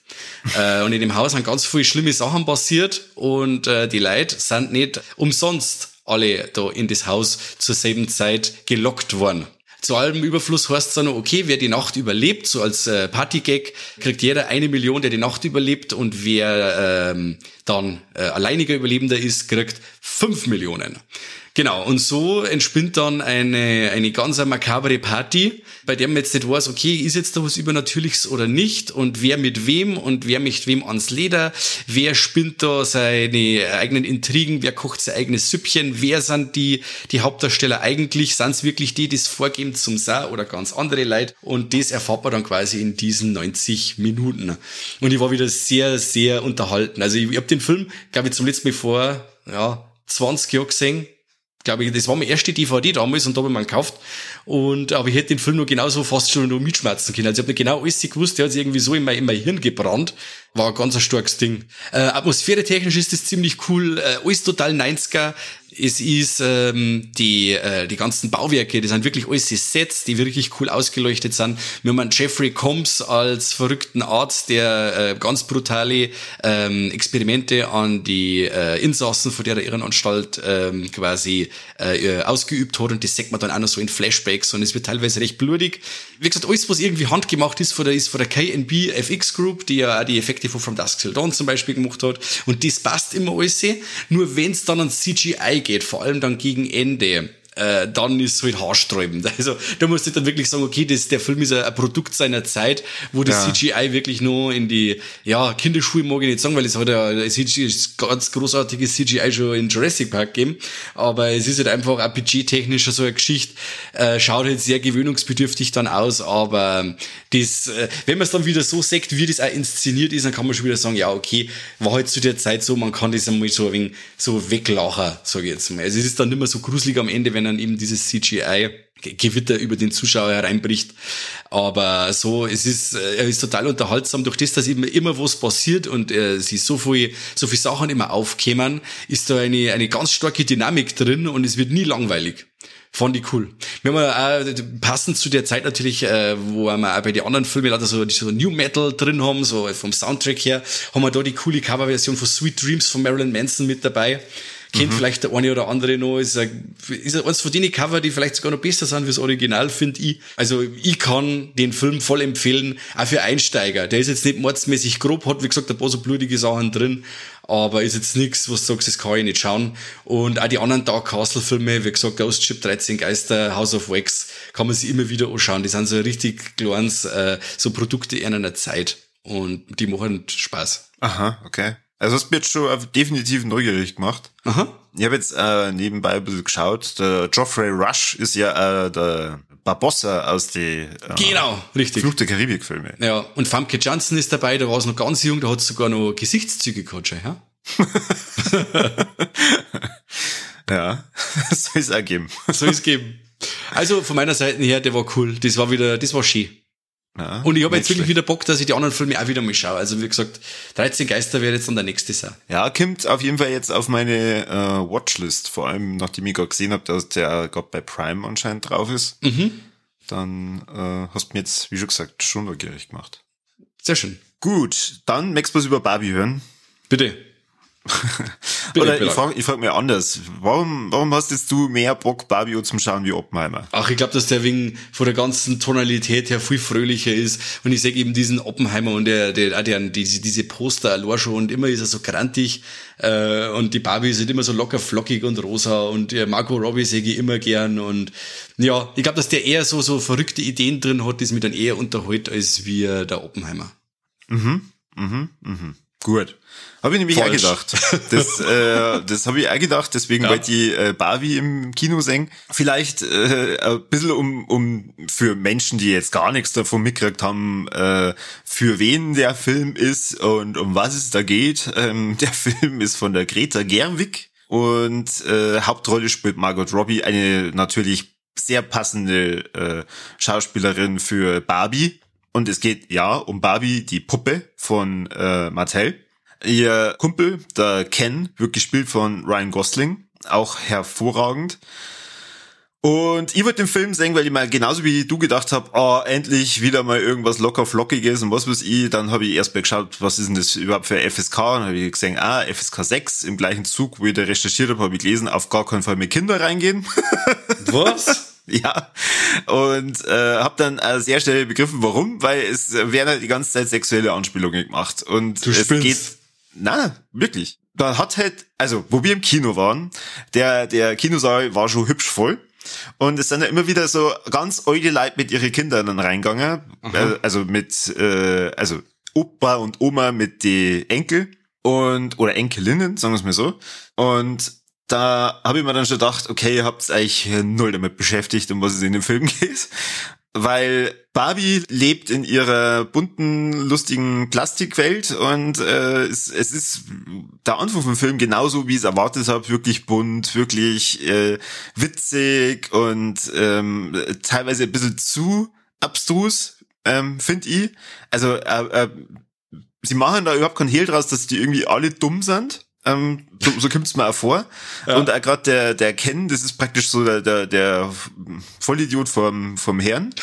Speaker 1: äh, und in dem Haus sind ganz viele schlimme Sachen passiert und äh, die Leute sind nicht umsonst alle da in das Haus zur selben Zeit gelockt worden. Zu allem Überfluss heißt es dann, okay, wer die Nacht überlebt, so als äh, Partygag, kriegt jeder eine Million, der die Nacht überlebt und wer ähm, dann äh, alleiniger Überlebender ist, kriegt fünf Millionen. Genau, und so entspinnt dann eine, eine ganz makabere Party, bei der man jetzt nicht weiß, okay, ist jetzt da was Übernatürliches oder nicht und wer mit wem und wer mit wem ans Leder, wer spinnt da seine eigenen Intrigen, wer kocht sein eigenes Süppchen, wer sind die, die Hauptdarsteller eigentlich, sind es wirklich die, die es vorgeben zum Sa oder ganz andere Leute und das erfahrt man dann quasi in diesen 90 Minuten. Und ich war wieder sehr, sehr unterhalten. Also ich, ich habe den Film, glaube ich, zum letzten Mal vor, ja, 20 Jahren gesehen glaube ich, das war meine erste DVD damals und da habe ich mal gekauft. Und, aber ich hätte den Film nur genauso fast schon noch mitschmerzen können. Also ich habe genau alles gewusst, der hat sich irgendwie so in mein, in mein Hirn gebrannt. War ein ganz ein starkes Ding. Äh, Atmosphäre technisch ist das ziemlich cool. Äh, alles total 90er es ist ähm, die, äh, die ganzen Bauwerke, die sind wirklich alles Sets, die wirklich cool ausgeleuchtet sind. Wir haben einen Jeffrey Combs als verrückten Arzt, der äh, ganz brutale ähm, Experimente an die äh, Insassen von der Irrenanstalt ähm, quasi äh, ausgeübt hat und das sieht man dann auch noch so in Flashbacks und es wird teilweise recht blutig. Wie gesagt, alles, was irgendwie handgemacht ist, von der, ist von der KNB FX Group, die ja auch die Effekte von From Dusk Till Dawn zum Beispiel gemacht hat und das passt immer alles. Nur wenn es dann an CGI geht, vor allem dann gegen Ende, äh, dann ist es halt haarsträubend. [laughs] Also da musst du dann wirklich sagen, okay, das, der Film ist ein, ein Produkt seiner Zeit, wo das ja. CGI wirklich nur in die, ja, Kinderschuhe mag ich nicht sagen, weil es hat ja ein CGI, ganz großartiges CGI schon in Jurassic Park gegeben, aber es ist halt einfach RPG-technisch so eine Geschichte, äh, schaut halt sehr gewöhnungsbedürftig dann aus, aber das, äh, wenn man es dann wieder so sagt, wie das auch inszeniert ist, dann kann man schon wieder sagen, ja, okay, war halt zu der Zeit so, man kann das einmal so ein wenig so weglachen, sage ich jetzt mal. Also es ist dann nicht mehr so gruselig am Ende, wenn dann eben dieses CGI Gewitter über den Zuschauer hereinbricht. Aber so, es ist, äh, er ist total unterhaltsam. Durch das, dass eben immer was passiert und äh, sie so viel, so viel Sachen immer aufkämen, ist da eine, eine ganz starke Dynamik drin und es wird nie langweilig. Fand ich cool. Wir haben auch passend zu der Zeit natürlich, äh, wo wir auch bei den anderen Filmen leider so, so New Metal drin haben, so vom Soundtrack her, haben wir da die coole Coverversion von Sweet Dreams von Marilyn Manson mit dabei. Kennt mhm. vielleicht der eine oder andere noch. Ist, ein, ist eins von denen Cover, die vielleicht sogar noch besser sind wie das Original, finde ich. Also ich kann den Film voll empfehlen, auch für Einsteiger. Der ist jetzt nicht mordsmäßig grob, hat wie gesagt ein paar so blutige Sachen drin, aber ist jetzt nichts, was du sagst, das kann ich nicht schauen. Und auch die anderen Dark Castle Filme, wie gesagt, Ghost Ship 13 Geister, House of Wax, kann man sich immer wieder anschauen. Die sind so richtig kleines, äh, so Produkte in einer Zeit. Und die machen Spaß.
Speaker 2: Aha, okay. Also hast mir jetzt schon definitiv neugierig gemacht. Aha. Ich habe jetzt äh, nebenbei ein bisschen geschaut. Der Geoffrey Rush ist ja äh, der Barbossa aus den
Speaker 1: äh, genau, richtig.
Speaker 2: Flucht der Karibik-Filme.
Speaker 1: Ja, und Famke Johnson ist dabei, da war es noch ganz jung, da hat sogar noch Gesichtszüge gehabt schon, ja? [laughs]
Speaker 2: ja, [laughs] soll es auch geben.
Speaker 1: Soll es geben. Also von meiner Seite her, der war cool. Das war wieder, das war schön. Ja, und ich habe jetzt wirklich schlecht. wieder Bock, dass ich die anderen Filme auch wieder mal schaue. Also wie gesagt, 13 Geister wäre jetzt dann der nächste sein.
Speaker 2: Ja, kommt auf jeden Fall jetzt auf meine äh, Watchlist, vor allem nachdem ich gerade gesehen habe, dass der gerade bei Prime anscheinend drauf ist. Mhm. Dann äh, hast du mir jetzt, wie schon gesagt, schon neugierig gemacht.
Speaker 1: Sehr schön.
Speaker 2: Gut, dann möchtest du was über Barbie hören?
Speaker 1: Bitte. [laughs]
Speaker 2: Oder ich frage frag mir anders. Warum, warum hast jetzt du mehr Bock, Barbie zum Schauen wie Oppenheimer?
Speaker 1: Ach, ich glaube, dass der wegen von der ganzen Tonalität her viel fröhlicher ist. Und ich sehe eben diesen Oppenheimer und der, der, der, diese, diese Poster allein schon und immer ist er so grantig. Äh, und die Barbie sind immer so locker flockig und rosa und äh, Marco Robbie sehe ich immer gern. Und ja, ich glaube, dass der eher so, so verrückte Ideen drin hat, die mich dann eher unterhält als wie der Oppenheimer.
Speaker 2: Mhm, mhm, mhm. Gut. Habe ich nämlich Falsch. auch gedacht. Das, äh, das habe ich auch gedacht, deswegen ja. wollte ich äh, Barbie im Kino sehen. Vielleicht äh, ein bisschen um, um für Menschen, die jetzt gar nichts davon mitgekriegt haben, äh, für wen der Film ist und um was es da geht. Ähm, der [laughs] Film ist von der Greta Gerwig und äh, Hauptrolle spielt Margot Robbie, eine natürlich sehr passende äh, Schauspielerin für Barbie. Und es geht ja um Barbie, die Puppe von äh, Mattel. Ihr Kumpel, der Ken, wird gespielt von Ryan Gosling, auch hervorragend. Und ich wollte den Film sehen, weil ich mal genauso wie du gedacht habe, oh, endlich wieder mal irgendwas locker flockiges und was weiß ich. Dann habe ich erst mal geschaut, was ist denn das überhaupt für FSK? Dann habe ich gesehen, ah, FSK 6. Im gleichen Zug, wo ich da recherchiert habe, habe ich gelesen, auf gar keinen Fall mit Kinder reingehen. [laughs]
Speaker 1: Was? [laughs]
Speaker 2: Ja, und äh, habe dann äh, sehr schnell begriffen, warum, weil es werden halt die ganze Zeit sexuelle Anspielungen gemacht und
Speaker 1: du
Speaker 2: es
Speaker 1: spinnst.
Speaker 2: geht na, wirklich. Da hat halt, also, wo wir im Kino waren, der, der Kinosaal war schon hübsch voll. Und es sind ja immer wieder so ganz alte Leute mit ihren Kindern dann reingegangen. Äh, also mit, äh, also Opa und Oma mit die Enkel und, oder Enkelinnen, sagen wir es mal so. Und da habe ich mir dann schon gedacht, okay, ihr habt eigentlich null damit beschäftigt, um was es in dem Film [laughs] geht weil Barbie lebt in ihrer bunten, lustigen Plastikwelt und äh, es, es ist der Anfang vom Film genauso, wie ich es erwartet habe, wirklich bunt, wirklich äh, witzig und ähm, teilweise ein bisschen zu abstrus, ähm, finde ich. Also äh, äh, sie machen da überhaupt keinen Hehl draus, dass die irgendwie alle dumm sind. Ähm, so, so kommt es mir auch vor. Ja. Und äh, gerade der, der Ken, das ist praktisch so der, der, der Vollidiot vom, vom Herrn.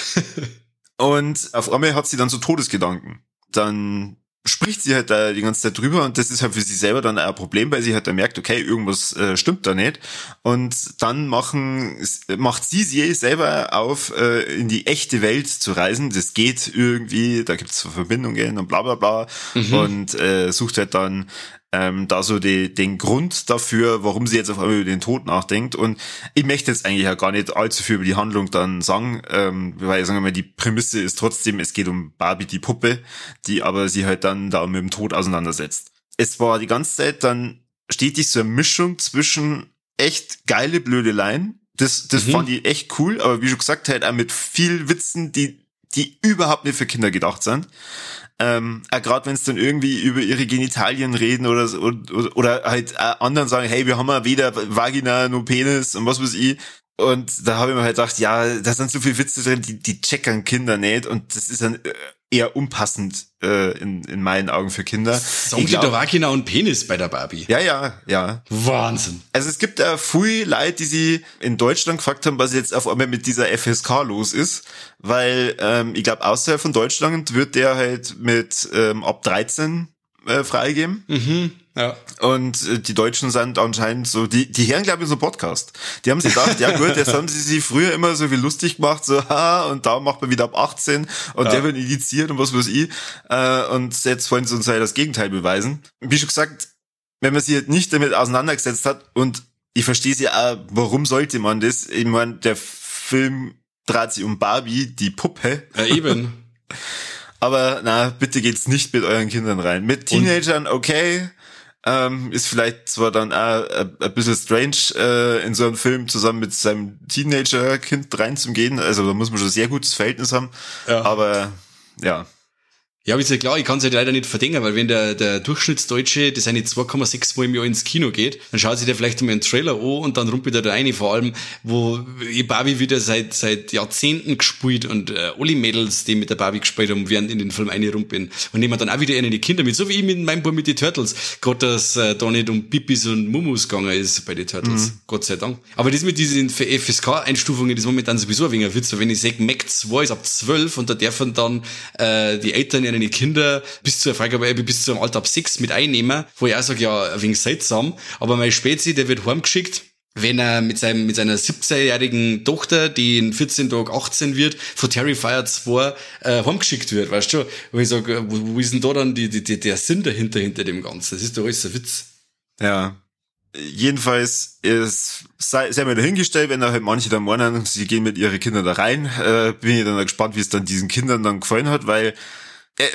Speaker 2: [laughs] und auf einmal hat sie dann so Todesgedanken. Dann spricht sie halt da die ganze Zeit drüber und das ist halt für sie selber dann ein Problem, weil sie halt dann merkt, okay, irgendwas äh, stimmt da nicht. Und dann machen, macht sie sie selber auf, äh, in die echte Welt zu reisen. Das geht irgendwie, da gibt's Verbindungen und bla bla bla. Mhm. Und äh, sucht halt dann ähm, da so die, den Grund dafür, warum sie jetzt auf einmal über den Tod nachdenkt. Und ich möchte jetzt eigentlich ja gar nicht allzu viel über die Handlung dann sagen, ähm, weil sagen wir mal, die Prämisse ist trotzdem, es geht um Barbie, die Puppe, die aber sie halt dann da mit dem Tod auseinandersetzt. Es war die ganze Zeit dann stetig so eine Mischung zwischen echt geile Blödeleien, das, das mhm. fand ich echt cool, aber wie schon gesagt, halt auch mit viel Witzen, die, die überhaupt nicht für Kinder gedacht sind. Ähm, äh, gerade wenn es dann irgendwie über ihre Genitalien reden oder, oder, oder halt äh, anderen sagen, hey, wir haben ja weder Vagina noch Penis und was weiß ich. Und da habe ich mir halt gedacht, ja, da sind so viele Witze drin, die, die checkern Kinder nicht und das ist dann äh, eher unpassend äh, in, in meinen Augen für Kinder.
Speaker 1: Die da und Penis bei der Barbie?
Speaker 2: Ja, ja, ja.
Speaker 1: Wahnsinn.
Speaker 2: Also es gibt äh, viel Leute, die sie in Deutschland gefragt haben, was jetzt auf einmal mit dieser FSK los ist, weil ähm, ich glaube, außerhalb von Deutschland wird der halt mit ähm, ab 13 äh, freigeben. Mhm. Ja. Und äh, die Deutschen sind anscheinend so, die, die hören, glaube ich, so Podcast. Die haben sich gedacht, ja gut, jetzt haben sie sich früher immer so viel lustig gemacht, so, [laughs] ha, und da macht man wieder ab 18 und ja. der wird indiziert und was weiß ich. Äh, und jetzt wollen sie uns halt das Gegenteil beweisen. Wie schon gesagt, wenn man sich halt nicht damit auseinandergesetzt hat und ich verstehe sie auch, warum sollte man das? Ich meine, der Film dreht sich um Barbie, die Puppe.
Speaker 1: Ja, eben. [laughs]
Speaker 2: Aber na, bitte geht's nicht mit euren Kindern rein. Mit Teenagern, okay, ähm, ist vielleicht zwar dann auch ein bisschen strange, äh, in so einen Film zusammen mit seinem Teenager-Kind reinzugehen. Also da muss man schon ein sehr gutes Verhältnis haben. Ja. Aber ja.
Speaker 1: Ja, ist ja klar, ich kann es halt leider nicht verdenken, weil wenn der, der Durchschnittsdeutsche, das eine 2,6 Mal im Jahr ins Kino geht, dann schaut sich der vielleicht einmal einen Trailer an und dann rumpelt er da rein, vor allem, wo Barbie wieder seit, seit Jahrzehnten gespielt und äh, alle Mädels, die mit der Barbie gespielt haben, werden in den Film rumpeln. Und nehmen dann auch wieder eine die Kinder mit, so wie ich mit meinem Buch mit den Turtles. Gott, dass äh, da nicht um Pipis und Mumus gegangen ist bei den Turtles. Mhm. Gott sei Dank. Aber das mit diesen FSK-Einstufungen ist momentan sowieso ein wenig ein Witz. Wenn ich sage, Mac 2 ist ab 12 und da dürfen dann äh, die Eltern eine Kinder bis zur Freigabe, bis zum Alter ab sechs mit einnehmen, wo ich auch sage, ja, wenig seltsam. Aber mein Spezi, der wird heimgeschickt, wenn er mit seinem mit seiner 17-jährigen Tochter, die in 14 Tagen 18 wird, von Terrifier 2 äh, heimgeschickt wird, weißt du? Wo ich sage, wo, wo ist denn da dann die, die, die, der Sinn dahinter, hinter dem Ganzen? Das ist doch alles ein Witz.
Speaker 2: Ja. Jedenfalls ist, sei, sei mir dahingestellt, wenn da halt manche dann meinen, sie gehen mit ihren Kindern da rein, äh, bin ich dann gespannt, wie es dann diesen Kindern dann gefallen hat, weil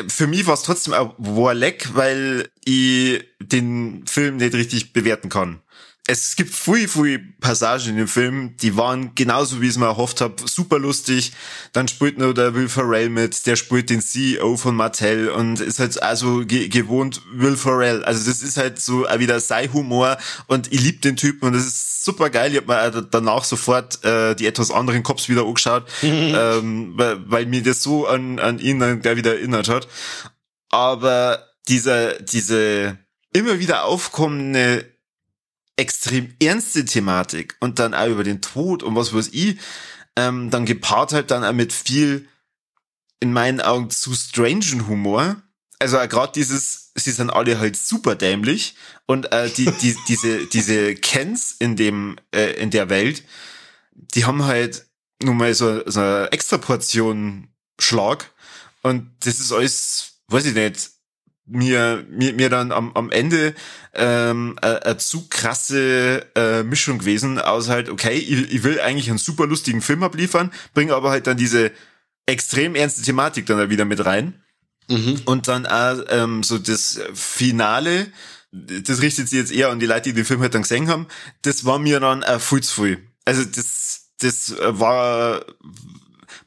Speaker 2: für mich war es trotzdem ein Warleck, weil ich den Film nicht richtig bewerten kann es gibt viel, viel Passagen in dem Film, die waren genauso, wie ich es mir erhofft habe, super lustig. Dann spielt nur der Will Ferrell mit, der spielt den CEO von Mattel und ist halt also ge gewohnt Will Ferrell. Also das ist halt so wieder sein Humor und ich liebe den Typen und das ist super geil. Ich habe mir danach sofort äh, die etwas anderen Cops wieder angeschaut, [laughs] ähm, weil, weil mir das so an, an ihn dann gleich wieder erinnert hat. Aber dieser, diese immer wieder aufkommende extrem ernste Thematik und dann auch über den Tod und was weiß ich, ähm, dann gepaart halt dann auch mit viel, in meinen Augen, zu strangen Humor. Also gerade dieses, sie sind alle halt super dämlich und äh, die, [laughs] die, diese, diese Kens in dem, äh, in der Welt, die haben halt nun mal so, so eine extra Portion Schlag und das ist alles, weiß ich nicht, mir, mir, mir dann am, am Ende ähm, eine, zu krasse äh, Mischung gewesen aus halt, okay, ich, ich will eigentlich einen super lustigen Film abliefern, bringe aber halt dann diese extrem ernste Thematik dann da wieder mit rein. Mhm. Und dann auch ähm, so das Finale, das richtet sich jetzt eher an die Leute, die den Film halt dann gesehen haben, das war mir dann äh, viel zu viel. Also das, das war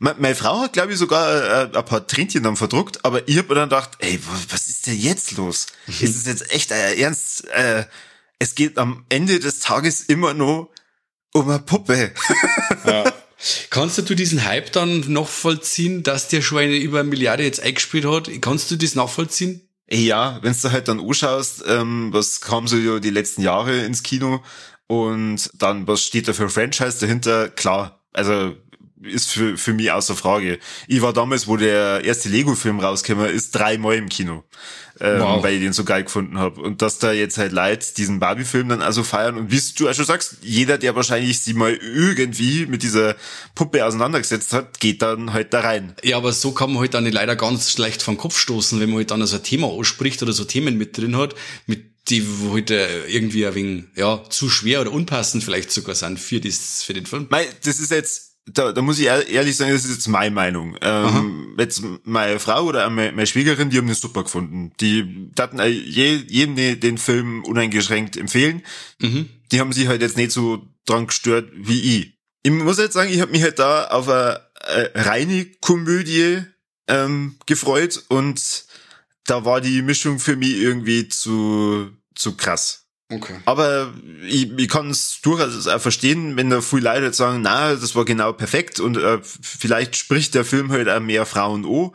Speaker 2: meine Frau hat, glaube ich, sogar äh, ein paar Tränchen dann verdruckt, aber ich habe mir dann gedacht, ey, was ist denn jetzt los? Mhm. Ist es jetzt echt äh, ernst? Äh, es geht am Ende des Tages immer nur um eine Puppe. [laughs]
Speaker 1: Ja. Kannst du diesen Hype dann nachvollziehen, dass der schon eine über eine Milliarde jetzt eingespielt hat? Kannst du das nachvollziehen?
Speaker 2: Ja, wenn du halt dann anschaust, ähm, was kam so ja die letzten Jahre ins Kino und dann, was steht da für ein Franchise dahinter? Klar, also ist für, für mich außer Frage. Ich war damals, wo der erste Lego-Film rausgekommen ist, dreimal im Kino, ähm, wow. weil ich den so geil gefunden habe. Und dass da jetzt halt Leute diesen Barbie-Film dann also feiern und wie du auch schon sagst, jeder, der wahrscheinlich sie mal irgendwie mit dieser Puppe auseinandergesetzt hat, geht dann halt da rein.
Speaker 1: Ja, aber so kann man halt dann leider ganz schlecht vom Kopf stoßen, wenn man halt dann so ein Thema ausspricht oder so Themen mit drin hat, mit die heute halt, irgendwie ein wenig, ja, zu schwer oder unpassend vielleicht sogar sind für, das, für den Film.
Speaker 2: Mei, das ist jetzt da, da muss ich ehrlich sagen, das ist jetzt meine Meinung. Ähm, jetzt meine Frau oder meine, meine Schwiegerin, die haben den super gefunden. Die hatten je, jedem den Film uneingeschränkt empfehlen. Mhm. Die haben sich halt jetzt nicht so dran gestört wie ich. Ich muss jetzt sagen, ich habe mich halt da auf eine, eine reine Komödie ähm, gefreut und da war die Mischung für mich irgendwie zu, zu krass. Okay. Aber ich, ich kann es durchaus auch verstehen, wenn da viele Leute sagen, na, das war genau perfekt und äh, vielleicht spricht der Film halt auch mehr Frauen an.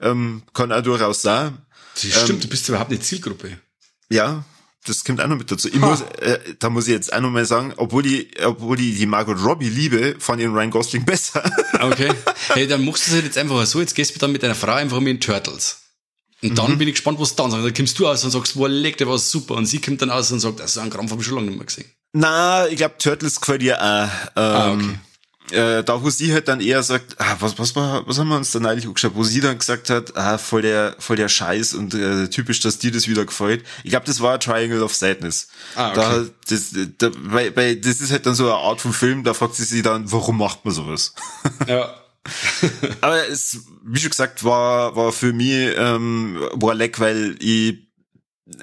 Speaker 2: Ähm, kann auch durchaus sein.
Speaker 1: Das stimmt, ähm, du bist überhaupt nicht Zielgruppe.
Speaker 2: Ja, das kommt auch noch mit dazu. Ich muss, äh, da muss ich jetzt auch noch mal sagen, obwohl die, obwohl die, die Margot Robbie liebe, fand ich den Ryan Gosling [laughs] besser.
Speaker 1: Okay. Hey, dann machst du es halt jetzt einfach so, jetzt gehst du dann mit deiner Frau einfach mit den Turtles. Und dann mhm. bin ich gespannt, was dann sagt. Dann kommst du aus und sagst, wow, leck, der war super. Und sie kommt dann aus und sagt, also einen Krampf habe ich schon lange nicht mehr gesehen.
Speaker 2: Na, ich glaube, Turtles gefällt ihr auch. Ähm, ah, okay äh, da wo sie halt dann eher sagt, ah, was, was, war, was haben wir uns da neulich angeschaut, wo sie dann gesagt hat, ah, voll der, voll der Scheiß und äh, typisch, dass dir das wieder gefällt. Ich glaube, das war Triangle of Sadness. Ah, okay. Da, das, da, bei, bei, das ist halt dann so eine Art von Film, da fragt sie sich dann, warum macht man sowas? Ja. [laughs] [laughs] Aber es, wie schon gesagt, war, war für mich, ähm, war leck, weil ich,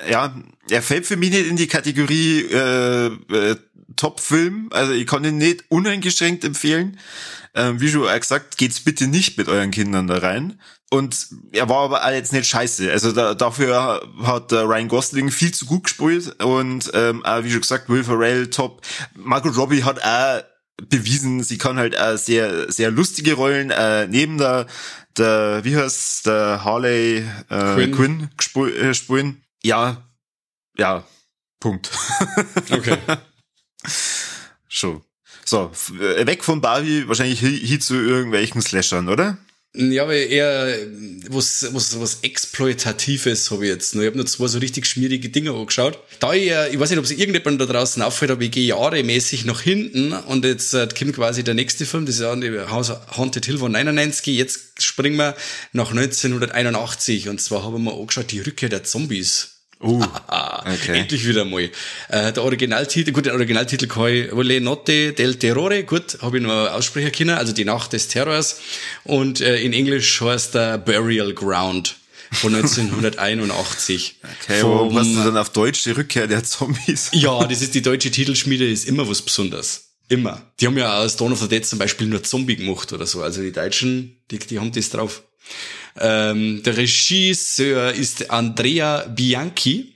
Speaker 2: ja, er fällt für mich nicht in die Kategorie äh, äh, Top-Film. Also ich kann ihn nicht uneingeschränkt empfehlen. Ähm, wie schon gesagt, geht's bitte nicht mit euren Kindern da rein. Und er war aber auch jetzt nicht scheiße. Also da, dafür hat der Ryan Gosling viel zu gut gespielt. Und ähm, auch, wie schon gesagt, Will Ferrell top. Margot Robbie hat auch bewiesen, sie kann halt auch sehr, sehr lustige Rollen äh, neben der, der, wie heißt der Harley äh, Quinn, Quinn gespul, äh, spielen. Ja, ja, Punkt. [laughs] Okay. Schon. So, äh, weg von Barbie, wahrscheinlich hin zu irgendwelchen Slashern, oder?
Speaker 1: Ja, aber eher was, was, was Exploitatives habe ich jetzt. Ich habe nur zwei so richtig schmierige Dinge angeschaut. Da ich, ich weiß nicht, ob es irgendjemand da draußen auffällt, aber ich gehe jahremäßig nach hinten und jetzt äh, kommt quasi der nächste Film, das ist ja Haunted Hill von 99. Jetzt springen wir nach 1981 und zwar haben wir angeschaut die Rückkehr der Zombies. Uh, [laughs] okay. Endlich wieder mal. Äh, der Originaltitel, gut, der Originaltitel kann ich, Volle Notte del Terrore, gut, habe ich nur aussprechen können, also die Nacht des Terrors. Und äh, in Englisch heißt der Burial Ground von 1981.
Speaker 2: Okay, warum hast du dann auf Deutsch die Rückkehr der Zombies? [laughs]
Speaker 1: ja, das ist die deutsche Titelschmiede, ist immer was Besonderes. Immer. Die haben ja aus Dawn of the Dead zum Beispiel nur Zombie gemacht oder so. Also die Deutschen, die, die haben das drauf. Ähm, der Regisseur ist Andrea Bianchi.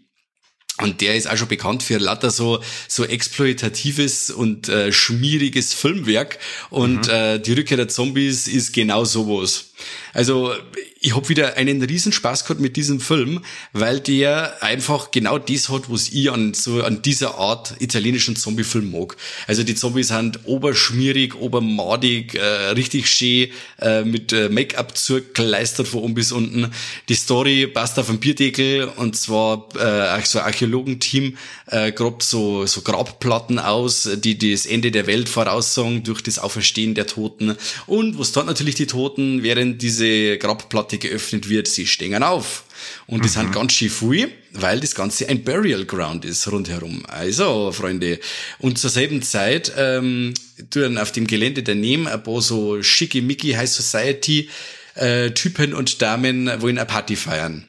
Speaker 1: Und der ist auch schon bekannt für lauter so, so exploitatives und äh, schmieriges Filmwerk. Und mhm. äh, die Rückkehr der Zombies ist genau sowas. Also ich habe wieder einen Riesenspaß gehabt mit diesem Film, weil der einfach genau das hat, was ich an so an dieser Art italienischen Zombie-Film mag. Also die Zombies sind oberschmierig, obermadig, äh, richtig schön, äh, mit äh, Make-up zugeleistert von oben bis unten. Die Story passt auf einen Bierdeckel und zwar äh, so ein Archäologenteam äh, grabt so, so Grabplatten aus, die das Ende der Welt voraussagen durch das Auferstehen der Toten. Und was dort natürlich die Toten, während diese Grabplatte geöffnet wird, sie stehen auf. Und mhm. die sind ganz schön viel, weil das Ganze ein Burial Ground ist rundherum. Also, Freunde, und zur selben Zeit ähm, tun auf dem Gelände daneben ein paar so schicke Mickey High Society äh, Typen und Damen wollen eine Party feiern.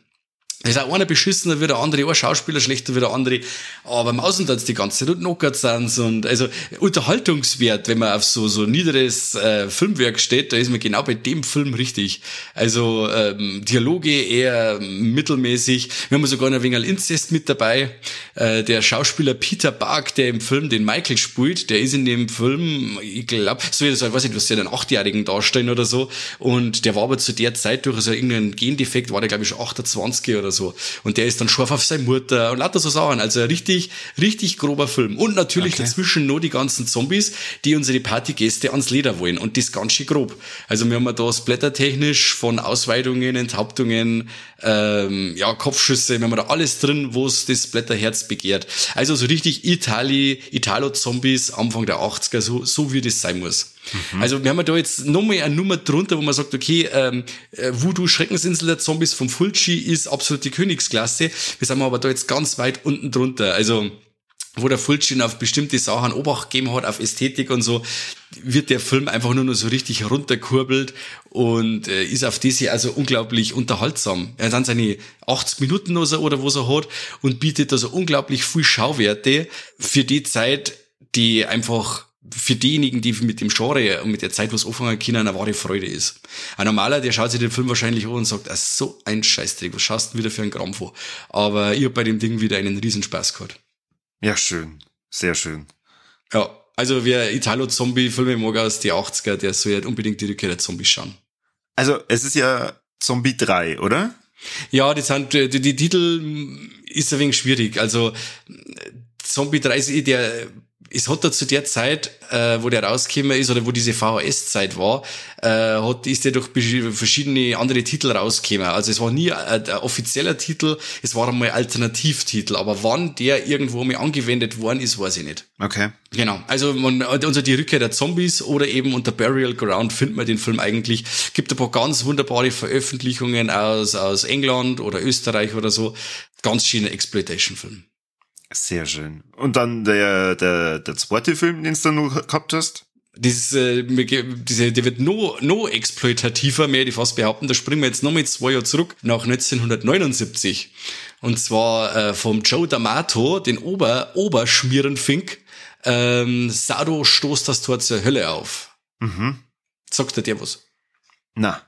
Speaker 1: Das ist auch einer beschissener wie der andere, ein Schauspieler schlechter wie der andere, aber im Außentanz die ganze Zeit knockert sind und also Unterhaltungswert, wenn man auf so so niederes äh, Filmwerk steht, da ist man genau bei dem Film richtig. Also ähm, Dialoge eher mittelmäßig. Wir haben sogar noch ein wenig Inzest mit dabei. Äh, der Schauspieler Peter Bark, der im Film den Michael spielt, der ist in dem Film, ich glaube, so wie das, ich weiß nicht, was der einen Achtjährigen darstellen oder so und der war aber zu der Zeit durch so also irgendein Gendefekt, war der glaube ich schon 28 oder so. Und der ist dann scharf auf seine Mutter und lauter so Sachen. Also ein richtig, richtig grober Film. Und natürlich okay. dazwischen nur die ganzen Zombies, die unsere Partygäste ans Leder wollen. Und das ganz schön grob. Also wir haben da splittertechnisch von Ausweitungen, Enthauptungen, ähm, ja, Kopfschüsse, wir haben da alles drin, wo es das Blätterherz begehrt. Also so richtig Itali, Italo-Zombies Anfang der 80er, so, so wie das sein muss. Mhm. Also wir haben da jetzt nochmal eine Nummer drunter, wo man sagt, okay, ähm, äh, Voodoo Schreckensinsel der Zombies vom Fulci ist absolute Königsklasse. Wir sind aber da jetzt ganz weit unten drunter. Also wo der Fulci auf bestimmte Sachen Obacht gegeben hat, auf Ästhetik und so, wird der Film einfach nur noch so richtig runterkurbelt und äh, ist auf diese also unglaublich unterhaltsam. Er dann seine 80 Minuten oder so, oder was er hat und bietet also unglaublich viel Schauwerte für die Zeit, die einfach für diejenigen, die mit dem Genre und mit der Zeit, was anfangen können, eine wahre Freude ist. Ein normaler, der schaut sich den Film wahrscheinlich an und sagt, ah, so ein Scheißdreck, was schaust du wieder für ein Gramm vor? Aber ich habe bei dem Ding wieder einen Riesenspaß gehabt.
Speaker 2: Ja, schön. Sehr schön.
Speaker 1: Ja, also wer Italo-Zombie-Filme mag aus die 80er, der soll halt unbedingt die Rückkehr der Zombies schauen.
Speaker 2: Also, es ist ja Zombie 3, oder?
Speaker 1: Ja, die, sind, die, die Titel ist ein wenig schwierig. Also, Zombie 3 ist eh der es hat da zu der Zeit, äh, wo der rausgekommen ist oder wo diese VHS-Zeit war, äh, hat, ist der durch verschiedene andere Titel rausgekommen. Also es war nie ein, ein offizieller Titel, es war einmal Alternativtitel. Aber wann der irgendwo mal angewendet worden ist, weiß ich nicht.
Speaker 2: Okay.
Speaker 1: Genau. Also man, unter die Rückkehr der Zombies oder eben unter Burial Ground findet man den Film eigentlich. Gibt ein paar ganz wunderbare Veröffentlichungen aus, aus England oder Österreich oder so. Ganz schöner Exploitation-Film.
Speaker 2: Sehr schön. Und dann der, der, der zweite Film, den du noch gehabt hast?
Speaker 1: Dieses, äh, diese, der wird no, no exploitativer, mehr die fast behaupten. Da springen wir jetzt noch mit zwei Jahre zurück nach 1979. Und zwar äh, vom Joe D'Amato, den Ober, Oberschmierenfink. Ähm, Sado stoßt das Tor zur Hölle auf.
Speaker 2: Mhm.
Speaker 1: Sagt er dir was?
Speaker 2: Na.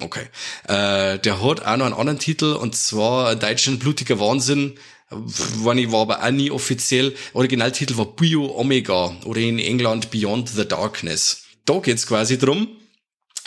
Speaker 1: Okay. Äh, der hat auch noch einen anderen Titel und zwar Deutschen blutiger Wahnsinn Wann ich war aber auch nie offiziell. Originaltitel war Bio Omega oder in England Beyond the Darkness. Da geht's quasi drum,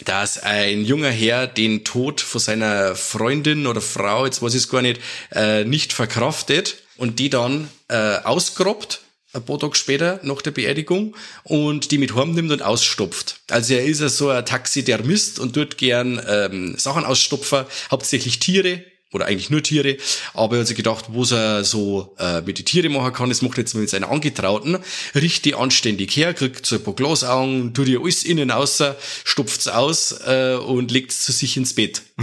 Speaker 1: dass ein junger Herr den Tod von seiner Freundin oder Frau, jetzt weiß ich es gar nicht, äh, nicht verkraftet und die dann äh, ausgrobbt ein paar Tage später nach der Beerdigung und die mit heim nimmt und ausstopft. Also er ist ja so ein Taxidermist und tut gern ähm, Sachen ausstopfen, hauptsächlich Tiere, oder eigentlich nur Tiere, aber er hat sich gedacht, wo er so äh, mit den Tieren machen kann, das macht er jetzt mit seinen Angetrauten, riecht die anständig her, kriegt so ein paar Glasaugen, tut ihr alles innen außer, stopft's aus äh, und legt's zu sich ins Bett. [laughs]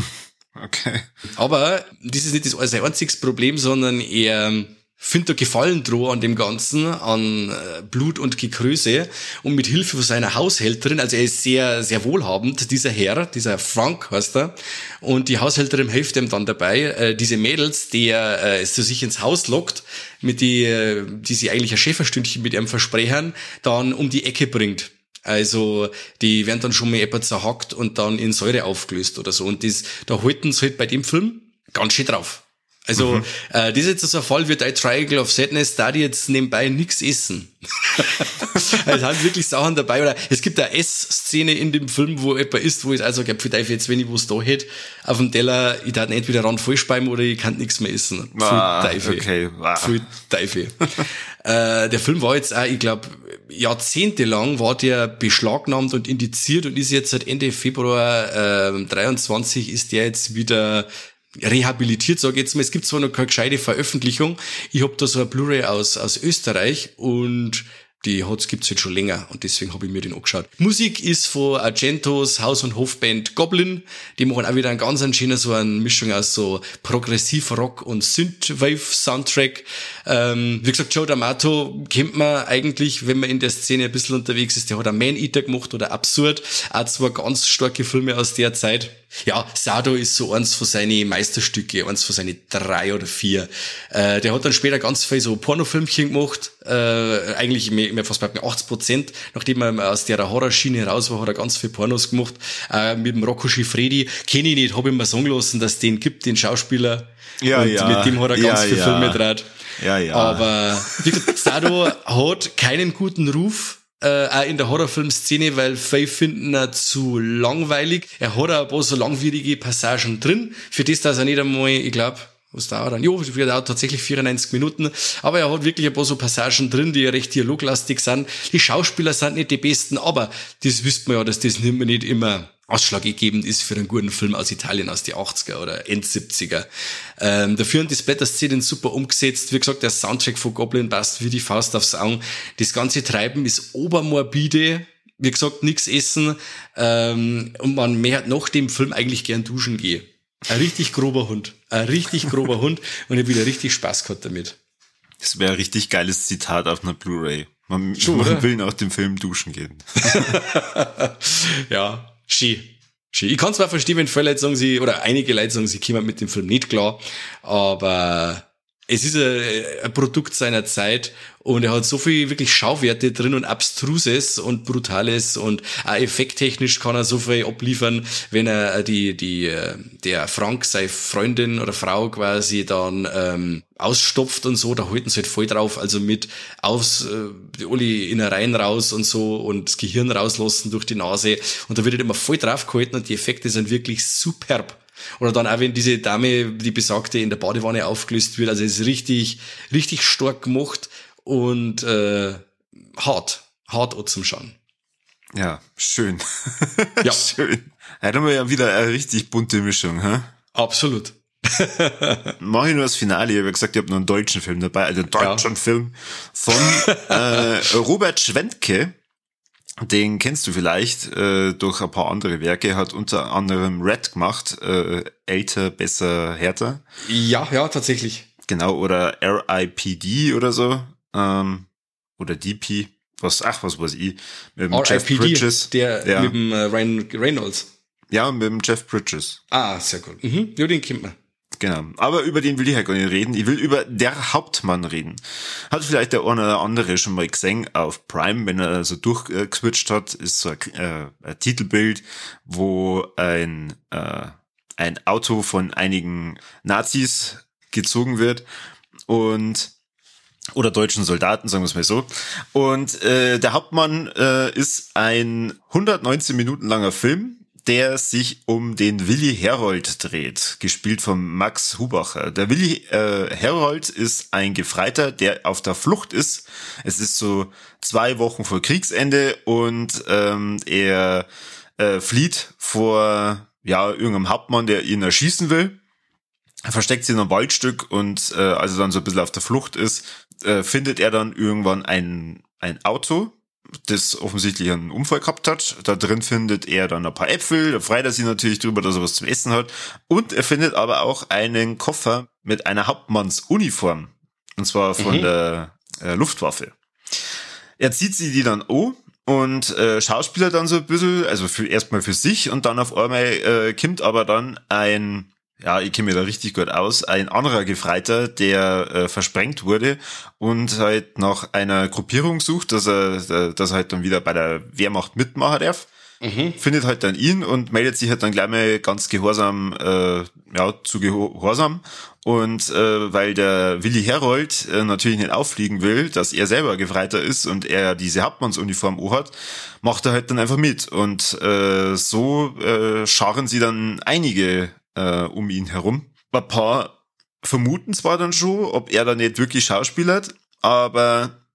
Speaker 2: Okay.
Speaker 1: Aber das ist nicht das sein einziges Problem, sondern er findet da Gefallen droh an dem Ganzen, an äh, Blut und Gekröse und mit Hilfe von seiner Haushälterin, also er ist sehr, sehr wohlhabend, dieser Herr, dieser Frank heißt er, und die Haushälterin hilft ihm dann dabei, äh, diese Mädels, die er äh, zu sich ins Haus lockt, mit die, die sie eigentlich ein Schäferstündchen mit ihrem Versprechen, dann um die Ecke bringt. Also die werden dann schon mal etwas zerhackt und dann in Säure aufgelöst oder so. Und das, da halten sie halt bei dem Film ganz schön drauf. Also, mhm. äh, das ist jetzt so ein Fall wie dein Triangle of Sadness, da die jetzt nebenbei nix essen. [laughs] es sind wirklich Sachen dabei, oder es gibt eine Ess-Szene in dem Film, wo jemand isst, wo ich also gab, für jetzt, wenn ich was da hätte, auf dem Teller, ich darf entweder ran vollspeimen oder ich kann nichts mehr essen.
Speaker 2: Ah, Teufel. Okay.
Speaker 1: Ah. Viel Teufel. [laughs] äh, der Film war jetzt auch, ich glaube, jahrzehntelang war der beschlagnahmt und indiziert und ist jetzt seit Ende Februar äh, 23 ist der jetzt wieder rehabilitiert, sage ich jetzt mal. Es gibt zwar noch keine gescheite Veröffentlichung. Ich habe da so eine Blu-ray aus, aus Österreich und die hat's gibt's jetzt schon länger und deswegen habe ich mir den angeschaut. Musik ist von Argentos Haus- und Hofband Goblin. Die machen auch wieder einen ganz schönen, so eine Mischung aus so Progressiv-Rock und Synthwave-Soundtrack. Ähm, wie gesagt, Joe D'Amato kennt man eigentlich, wenn man in der Szene ein bisschen unterwegs ist. Der hat einen Man-Eater gemacht oder Absurd. Auch zwei ganz starke Filme aus der Zeit. Ja, Sado ist so eins von seinen Meisterstücke, eins von seinen drei oder vier. Äh, der hat dann später ganz viel so Pornofilmchen gemacht, äh, eigentlich mehr, mehr fast bei 80 Prozent. Nachdem er aus der Horrorschiene raus war, hat er ganz viel Pornos gemacht. Äh, mit dem Rocco Schifredi, kenne ich nicht, habe ich mir sagen lassen, dass es den gibt, den Schauspieler.
Speaker 2: Ja,
Speaker 1: Und
Speaker 2: ja.
Speaker 1: mit dem hat er ganz
Speaker 2: ja,
Speaker 1: viele
Speaker 2: ja.
Speaker 1: Filme gedreht.
Speaker 2: Ja, ja.
Speaker 1: Aber wie gesagt, Sado hat keinen guten Ruf äh, auch in der Horrorfilmszene, weil viele finden ihn zu langweilig. Er hat auch ein paar so langwierige Passagen drin, für das, dass er nicht einmal, ich glaube, was dauert dann? Jo, der dauert tatsächlich 94 Minuten. Aber er hat wirklich ein paar so Passagen drin, die recht dialoglastig sind. Die Schauspieler sind nicht die besten, aber das wisst man ja, dass das nicht immer ausschlaggebend ist für einen guten Film aus Italien aus die 80er oder End 70er. Ähm, dafür haben die Splatter-Szenen super umgesetzt. Wie gesagt, der Soundtrack von Goblin passt wie die Faust aufs Auge. Das ganze Treiben ist obermorbide. Wie gesagt, nix essen. Ähm, und man mehr nach dem Film eigentlich gern duschen gehen. Ein richtig grober Hund. Ein richtig grober Hund. Und ich habe wieder richtig Spaß gehabt damit.
Speaker 2: Das wäre ein richtig geiles Zitat auf einer Blu-ray. Man,
Speaker 1: Schon,
Speaker 2: man will nach dem Film duschen gehen. [laughs]
Speaker 1: ja, Ski. Ski. Ich kann zwar verstehen, wenn viele Leute sagen, sie, oder einige Leute sagen, sie kommen mit dem Film nicht klar, aber es ist ein, ein Produkt seiner Zeit und er hat so viel wirklich Schauwerte drin und Abstruses und Brutales und auch effekttechnisch kann er so viel abliefern, wenn er die, die, äh, der Frank, seine Freundin oder Frau quasi dann ähm, ausstopft und so, da halten sie halt voll drauf, also mit aus äh, alle Innereien raus und so und das Gehirn rauslassen durch die Nase und da wird halt immer voll drauf gehalten und die Effekte sind wirklich superb. Oder dann auch, wenn diese Dame, die besagte, in der Badewanne aufgelöst wird. Also ist richtig, richtig stark gemacht und äh, hart. Hart zum Schauen.
Speaker 2: Ja, schön. [laughs] Ja. schön. Ja, haben wir ja wieder eine richtig bunte Mischung, hä?
Speaker 1: Absolut. [laughs]
Speaker 2: Mach ich nur das Finale. Ich habe gesagt, ich habe noch einen deutschen Film dabei, also einen deutschen ja. Film von äh, [laughs] Robert Schwentke. Den kennst du vielleicht äh, durch ein paar andere Werke. Hat unter anderem Red gemacht, äh, älter, besser, härter.
Speaker 1: Ja, ja, tatsächlich.
Speaker 2: Genau, oder RIPD oder so. Ähm, oder DP. Was, ach, was weiß ich.
Speaker 1: Mit dem Jeff Bridges. Der ja. mit dem äh, Ryan Reynolds.
Speaker 2: Ja, mit dem Jeff Bridges.
Speaker 1: Ah, sehr gut. Mhm. Ja, den kennt man.
Speaker 2: Genau. Aber über den will ich halt gar nicht reden. Ich will über der Hauptmann reden. Hat vielleicht der eine oder andere schon mal gesehen auf Prime, wenn er so durchgeswitcht hat, ist so ein, äh, ein Titelbild, wo ein, äh, ein Auto von einigen Nazis gezogen wird und oder deutschen Soldaten, sagen wir es mal so. Und äh, der Hauptmann äh, ist ein 119 Minuten langer Film, der sich um den Willi Herold dreht, gespielt von Max Hubacher. Der Willi äh, Herold ist ein Gefreiter, der auf der Flucht ist. Es ist so zwei Wochen vor Kriegsende und ähm, er äh, flieht vor ja irgendeinem Hauptmann, der ihn erschießen will. Er versteckt sich in einem Waldstück und äh, als er dann so ein bisschen auf der Flucht ist, äh, findet er dann irgendwann ein, ein Auto, das offensichtlich einen Unfall gehabt hat. Da drin findet er dann ein paar Äpfel, da freut er sich natürlich drüber, dass er was zum Essen hat. Und er findet aber auch einen Koffer mit einer Hauptmannsuniform. Und zwar von mhm. der äh, Luftwaffe. Er zieht sie die dann an und äh, Schauspieler dann so ein bisschen, also für erstmal für sich und dann auf einmal äh, kommt aber dann ein ja, ich kenne mich da richtig gut aus, ein anderer Gefreiter, der äh, versprengt wurde und halt nach einer Gruppierung sucht, dass er, dass er halt dann wieder bei der Wehrmacht mitmachen darf. Mhm. Findet halt dann ihn und meldet sich halt dann gleich mal ganz gehorsam, äh, ja, zu gehorsam. Und äh, weil der Willi Herold äh, natürlich nicht auffliegen will, dass er selber Gefreiter ist und er diese Hauptmannsuniform hat, macht er halt dann einfach mit. Und äh, so äh, scharen sie dann einige äh, um ihn herum. Ein paar vermuten zwar dann schon, ob er da nicht wirklich schauspielert, aber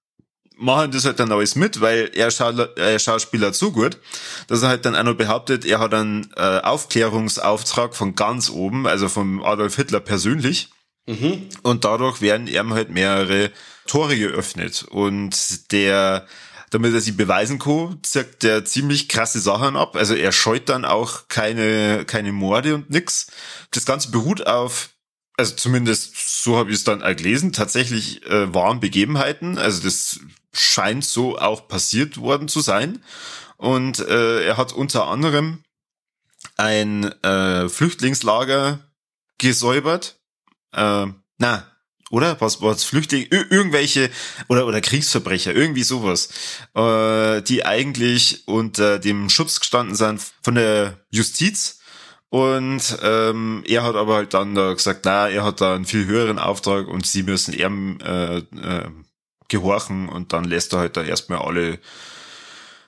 Speaker 2: machen das halt dann alles mit, weil er, Schau er schauspielert so gut, dass er halt dann auch noch behauptet, er hat einen äh, Aufklärungsauftrag von ganz oben, also vom Adolf Hitler persönlich. Mhm. Und dadurch werden ihm halt mehrere Tore geöffnet. Und der damit er sie beweisen kann, zirkt der ziemlich krasse Sachen ab. Also er scheut dann auch keine, keine Morde und nix. Das Ganze beruht auf, also zumindest so habe ich es dann gelesen, tatsächlich äh, wahren Begebenheiten. Also das scheint so auch passiert worden zu sein. Und äh, er hat unter anderem ein äh, Flüchtlingslager gesäubert. Äh, na, oder? Was, was Flüchtlinge, irgendwelche oder oder Kriegsverbrecher, irgendwie sowas, äh, die eigentlich unter dem Schutz gestanden sind von der Justiz. Und ähm, er hat aber halt dann da gesagt, na, er hat da einen viel höheren Auftrag und sie müssen ihm äh, äh, gehorchen und dann lässt er halt da erstmal alle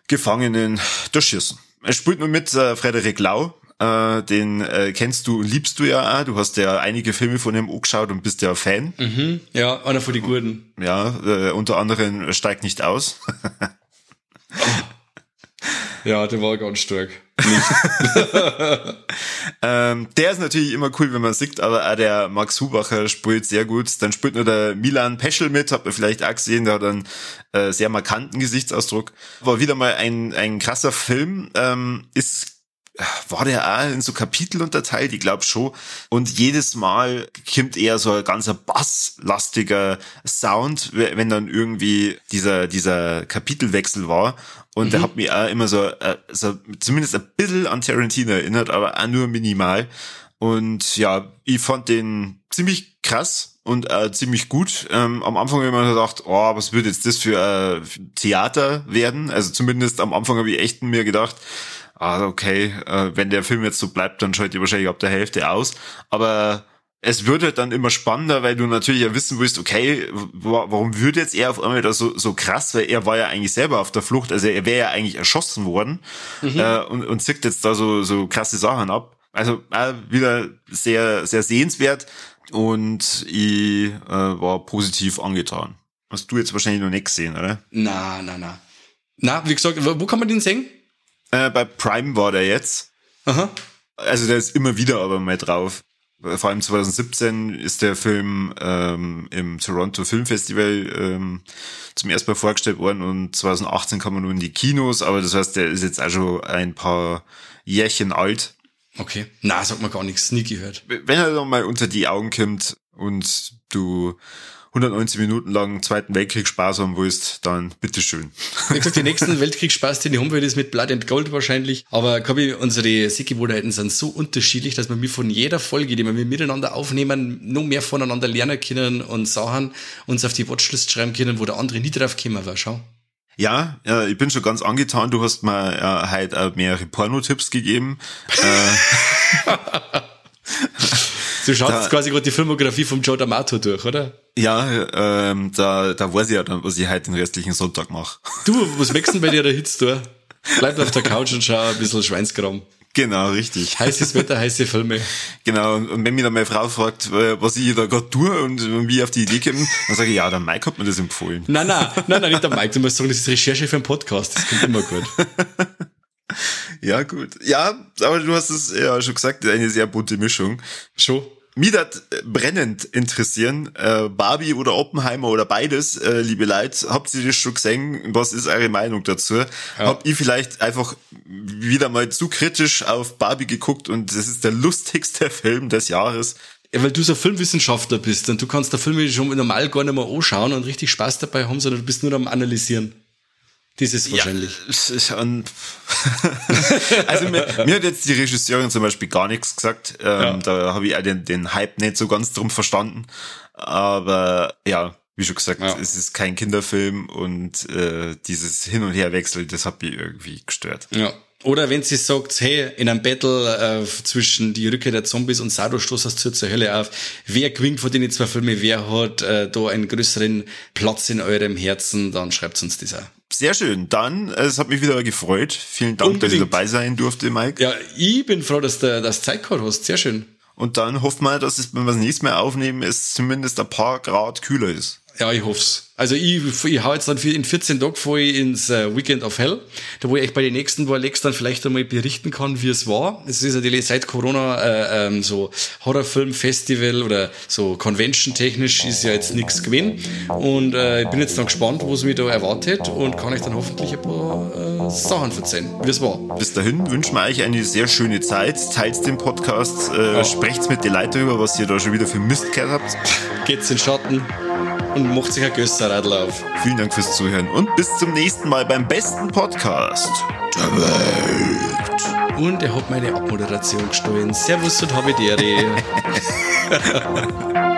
Speaker 2: Gefangenen durchschießen. Er spielt nur mit äh, Frederik Lau, äh, den äh, kennst du und liebst du ja auch. Du hast ja einige Filme von ihm angeschaut und bist ja Fan.
Speaker 1: Mhm, ja, einer von den Guten.
Speaker 2: Ja, äh, unter anderem steigt nicht aus. [laughs]
Speaker 1: Ja, der war ganz stark. [laughs]
Speaker 2: ähm, der ist natürlich immer cool, wenn man sieht, aber auch der Max Hubacher spielt sehr gut. Dann spielt nur der Milan Peschel mit, habt ihr vielleicht auch gesehen, der hat einen äh, sehr markanten Gesichtsausdruck. War wieder mal ein, ein krasser Film. Ähm, ist war der auch in so Kapitel unterteilt? Ich glaube schon. Und jedes Mal kommt eher so ein ganzer basslastiger Sound, wenn dann irgendwie dieser, dieser Kapitelwechsel war. Und mhm. der hat mich auch immer so, äh, so zumindest ein bisschen an Tarantino erinnert, aber auch nur minimal. Und ja, ich fand den ziemlich krass und äh, ziemlich gut. Ähm, am Anfang habe ich mir gedacht, oh, was wird jetzt das für äh, Theater werden? Also zumindest am Anfang habe ich echt mir gedacht, ah, okay, äh, wenn der Film jetzt so bleibt, dann schaut ihr wahrscheinlich ab der Hälfte aus. Aber es wird halt dann immer spannender, weil du natürlich ja wissen willst, okay, warum wird jetzt er auf einmal da so, so krass, weil er war ja eigentlich selber auf der Flucht, also er wäre ja eigentlich erschossen worden mhm. äh, und, und zickt jetzt da so, so krasse Sachen ab. Also äh, wieder sehr, sehr sehenswert und ich äh, war positiv angetan. Hast du jetzt wahrscheinlich noch nicht gesehen, oder?
Speaker 1: Na, na, na. Na, wie gesagt, wo kann man den sehen?
Speaker 2: Äh, bei Prime war der jetzt.
Speaker 1: Aha.
Speaker 2: Also der ist immer wieder aber mal drauf. Vor allem 2017 ist der Film ähm, im Toronto Film Festival ähm, zum ersten Mal vorgestellt worden und 2018 kam er nur in die Kinos, aber das heißt, der ist jetzt auch schon ein paar Jährchen alt.
Speaker 1: Okay. Na, sagt man gar nichts, nie gehört.
Speaker 2: Wenn er dann mal unter die Augen kommt und du 190 Minuten lang Zweiten Weltkrieg Spaß haben willst, dann bitteschön.
Speaker 1: Wie gesagt, die nächsten [laughs] Weltkriegsspaß, den haben wir das mit Blood and Gold wahrscheinlich. Aber Kabi, unsere Sehgewohnheiten sind so unterschiedlich, dass wir von jeder Folge, die wir miteinander aufnehmen, noch mehr voneinander lernen können und Sachen uns auf die Watchlist schreiben können, wo der andere nie drauf gekommen war. Schau.
Speaker 2: Ja, ja, ich bin schon ganz angetan. Du hast mir äh, heute auch mehrere Porno-Tipps gegeben. äh, [laughs] [laughs]
Speaker 1: Du schaust quasi gerade die Filmografie vom Joe D'Amato durch, oder?
Speaker 2: Ja, ähm, da, da weiß ich ja dann, was ich heute den restlichen Sonntag mache.
Speaker 1: Du, [laughs] was wächst denn bei dir der Hitz da? Bleib auf der Couch und schau ein bisschen Schweinskram.
Speaker 2: Genau, richtig.
Speaker 1: Heißes Wetter, heiße Filme.
Speaker 2: Genau, und wenn mich dann meine Frau fragt, äh, was ich da gerade tue und wie ich auf die Idee komme, dann sage ich, ja, der Mike hat mir das empfohlen.
Speaker 1: Nein, nein, nein, nein, nicht der Mike. Du musst sagen, das ist Recherche für einen Podcast. Das kommt immer gut. [laughs]
Speaker 2: ja, gut. Ja, aber du hast es ja schon gesagt, eine sehr bunte Mischung.
Speaker 1: Schon.
Speaker 2: Mich hat brennend interessieren, äh, Barbie oder Oppenheimer oder beides, äh, liebe Leute, habt ihr das schon gesehen? Was ist eure Meinung dazu? Ja. Habt ihr vielleicht einfach wieder mal zu kritisch auf Barbie geguckt und das ist der lustigste [laughs] Film des Jahres?
Speaker 1: Ja, weil du so Filmwissenschaftler bist und du kannst der Filme schon normal gar nicht mehr anschauen und richtig Spaß dabei haben, sondern du bist nur am Analysieren. Ist wahrscheinlich.
Speaker 2: Ja, [laughs] also mir, mir, hat jetzt die Regisseurin zum Beispiel gar nichts gesagt. Ähm, ja. Da habe ich auch den, den Hype nicht so ganz drum verstanden. Aber ja, wie schon gesagt, ja. es ist kein Kinderfilm und äh, dieses Hin- und Herwechsel, das hat mich irgendwie gestört.
Speaker 1: Ja. Oder wenn sie sagt, hey, in einem Battle äh, zwischen die Rückkehr der Zombies und Sado stoßt das zur Hölle auf. Wer gewinnt von den zwei Filmen? Wer hat äh, da einen größeren Platz in eurem Herzen? Dann schreibt uns das auch.
Speaker 2: Sehr schön. Dann, äh, es hat mich wieder gefreut. Vielen Dank, Unbedingt. dass ich dabei sein durfte, Mike.
Speaker 1: Ja, ich bin froh, dass du das Zeit gehabt hast. Sehr schön.
Speaker 2: Und dann hoffen wir, dass es, wenn wir das nächste Mal aufnehmen, es zumindest ein paar Grad kühler ist.
Speaker 1: Ja, ich hoff's. Also ich, ich hau jetzt dann in 14 Tagen vor ins äh, Weekend of Hell, da wo ich bei den nächsten Warlegs dann vielleicht einmal berichten kann, wie es war. Es ist natürlich seit Corona äh, ähm, so Horrorfilm-Festival oder so Convention-technisch ist ja jetzt nichts gewesen. Und äh, ich bin jetzt dann gespannt, was mich da erwartet und kann euch dann hoffentlich ein paar äh, Sachen erzählen, wie es war.
Speaker 2: Bis dahin wünschen wir euch eine sehr schöne Zeit. Teilt den Podcast, äh, ja. sprecht mit den Leuten darüber, was ihr da schon wieder für Mist gehört habt.
Speaker 1: Geht's in Schatten und macht sich ein Gösserradl auf.
Speaker 2: Vielen Dank fürs Zuhören und bis zum nächsten Mal beim besten Podcast der Welt.
Speaker 1: Und er hat meine Abmoderation gestohlen. Servus und habe. [laughs]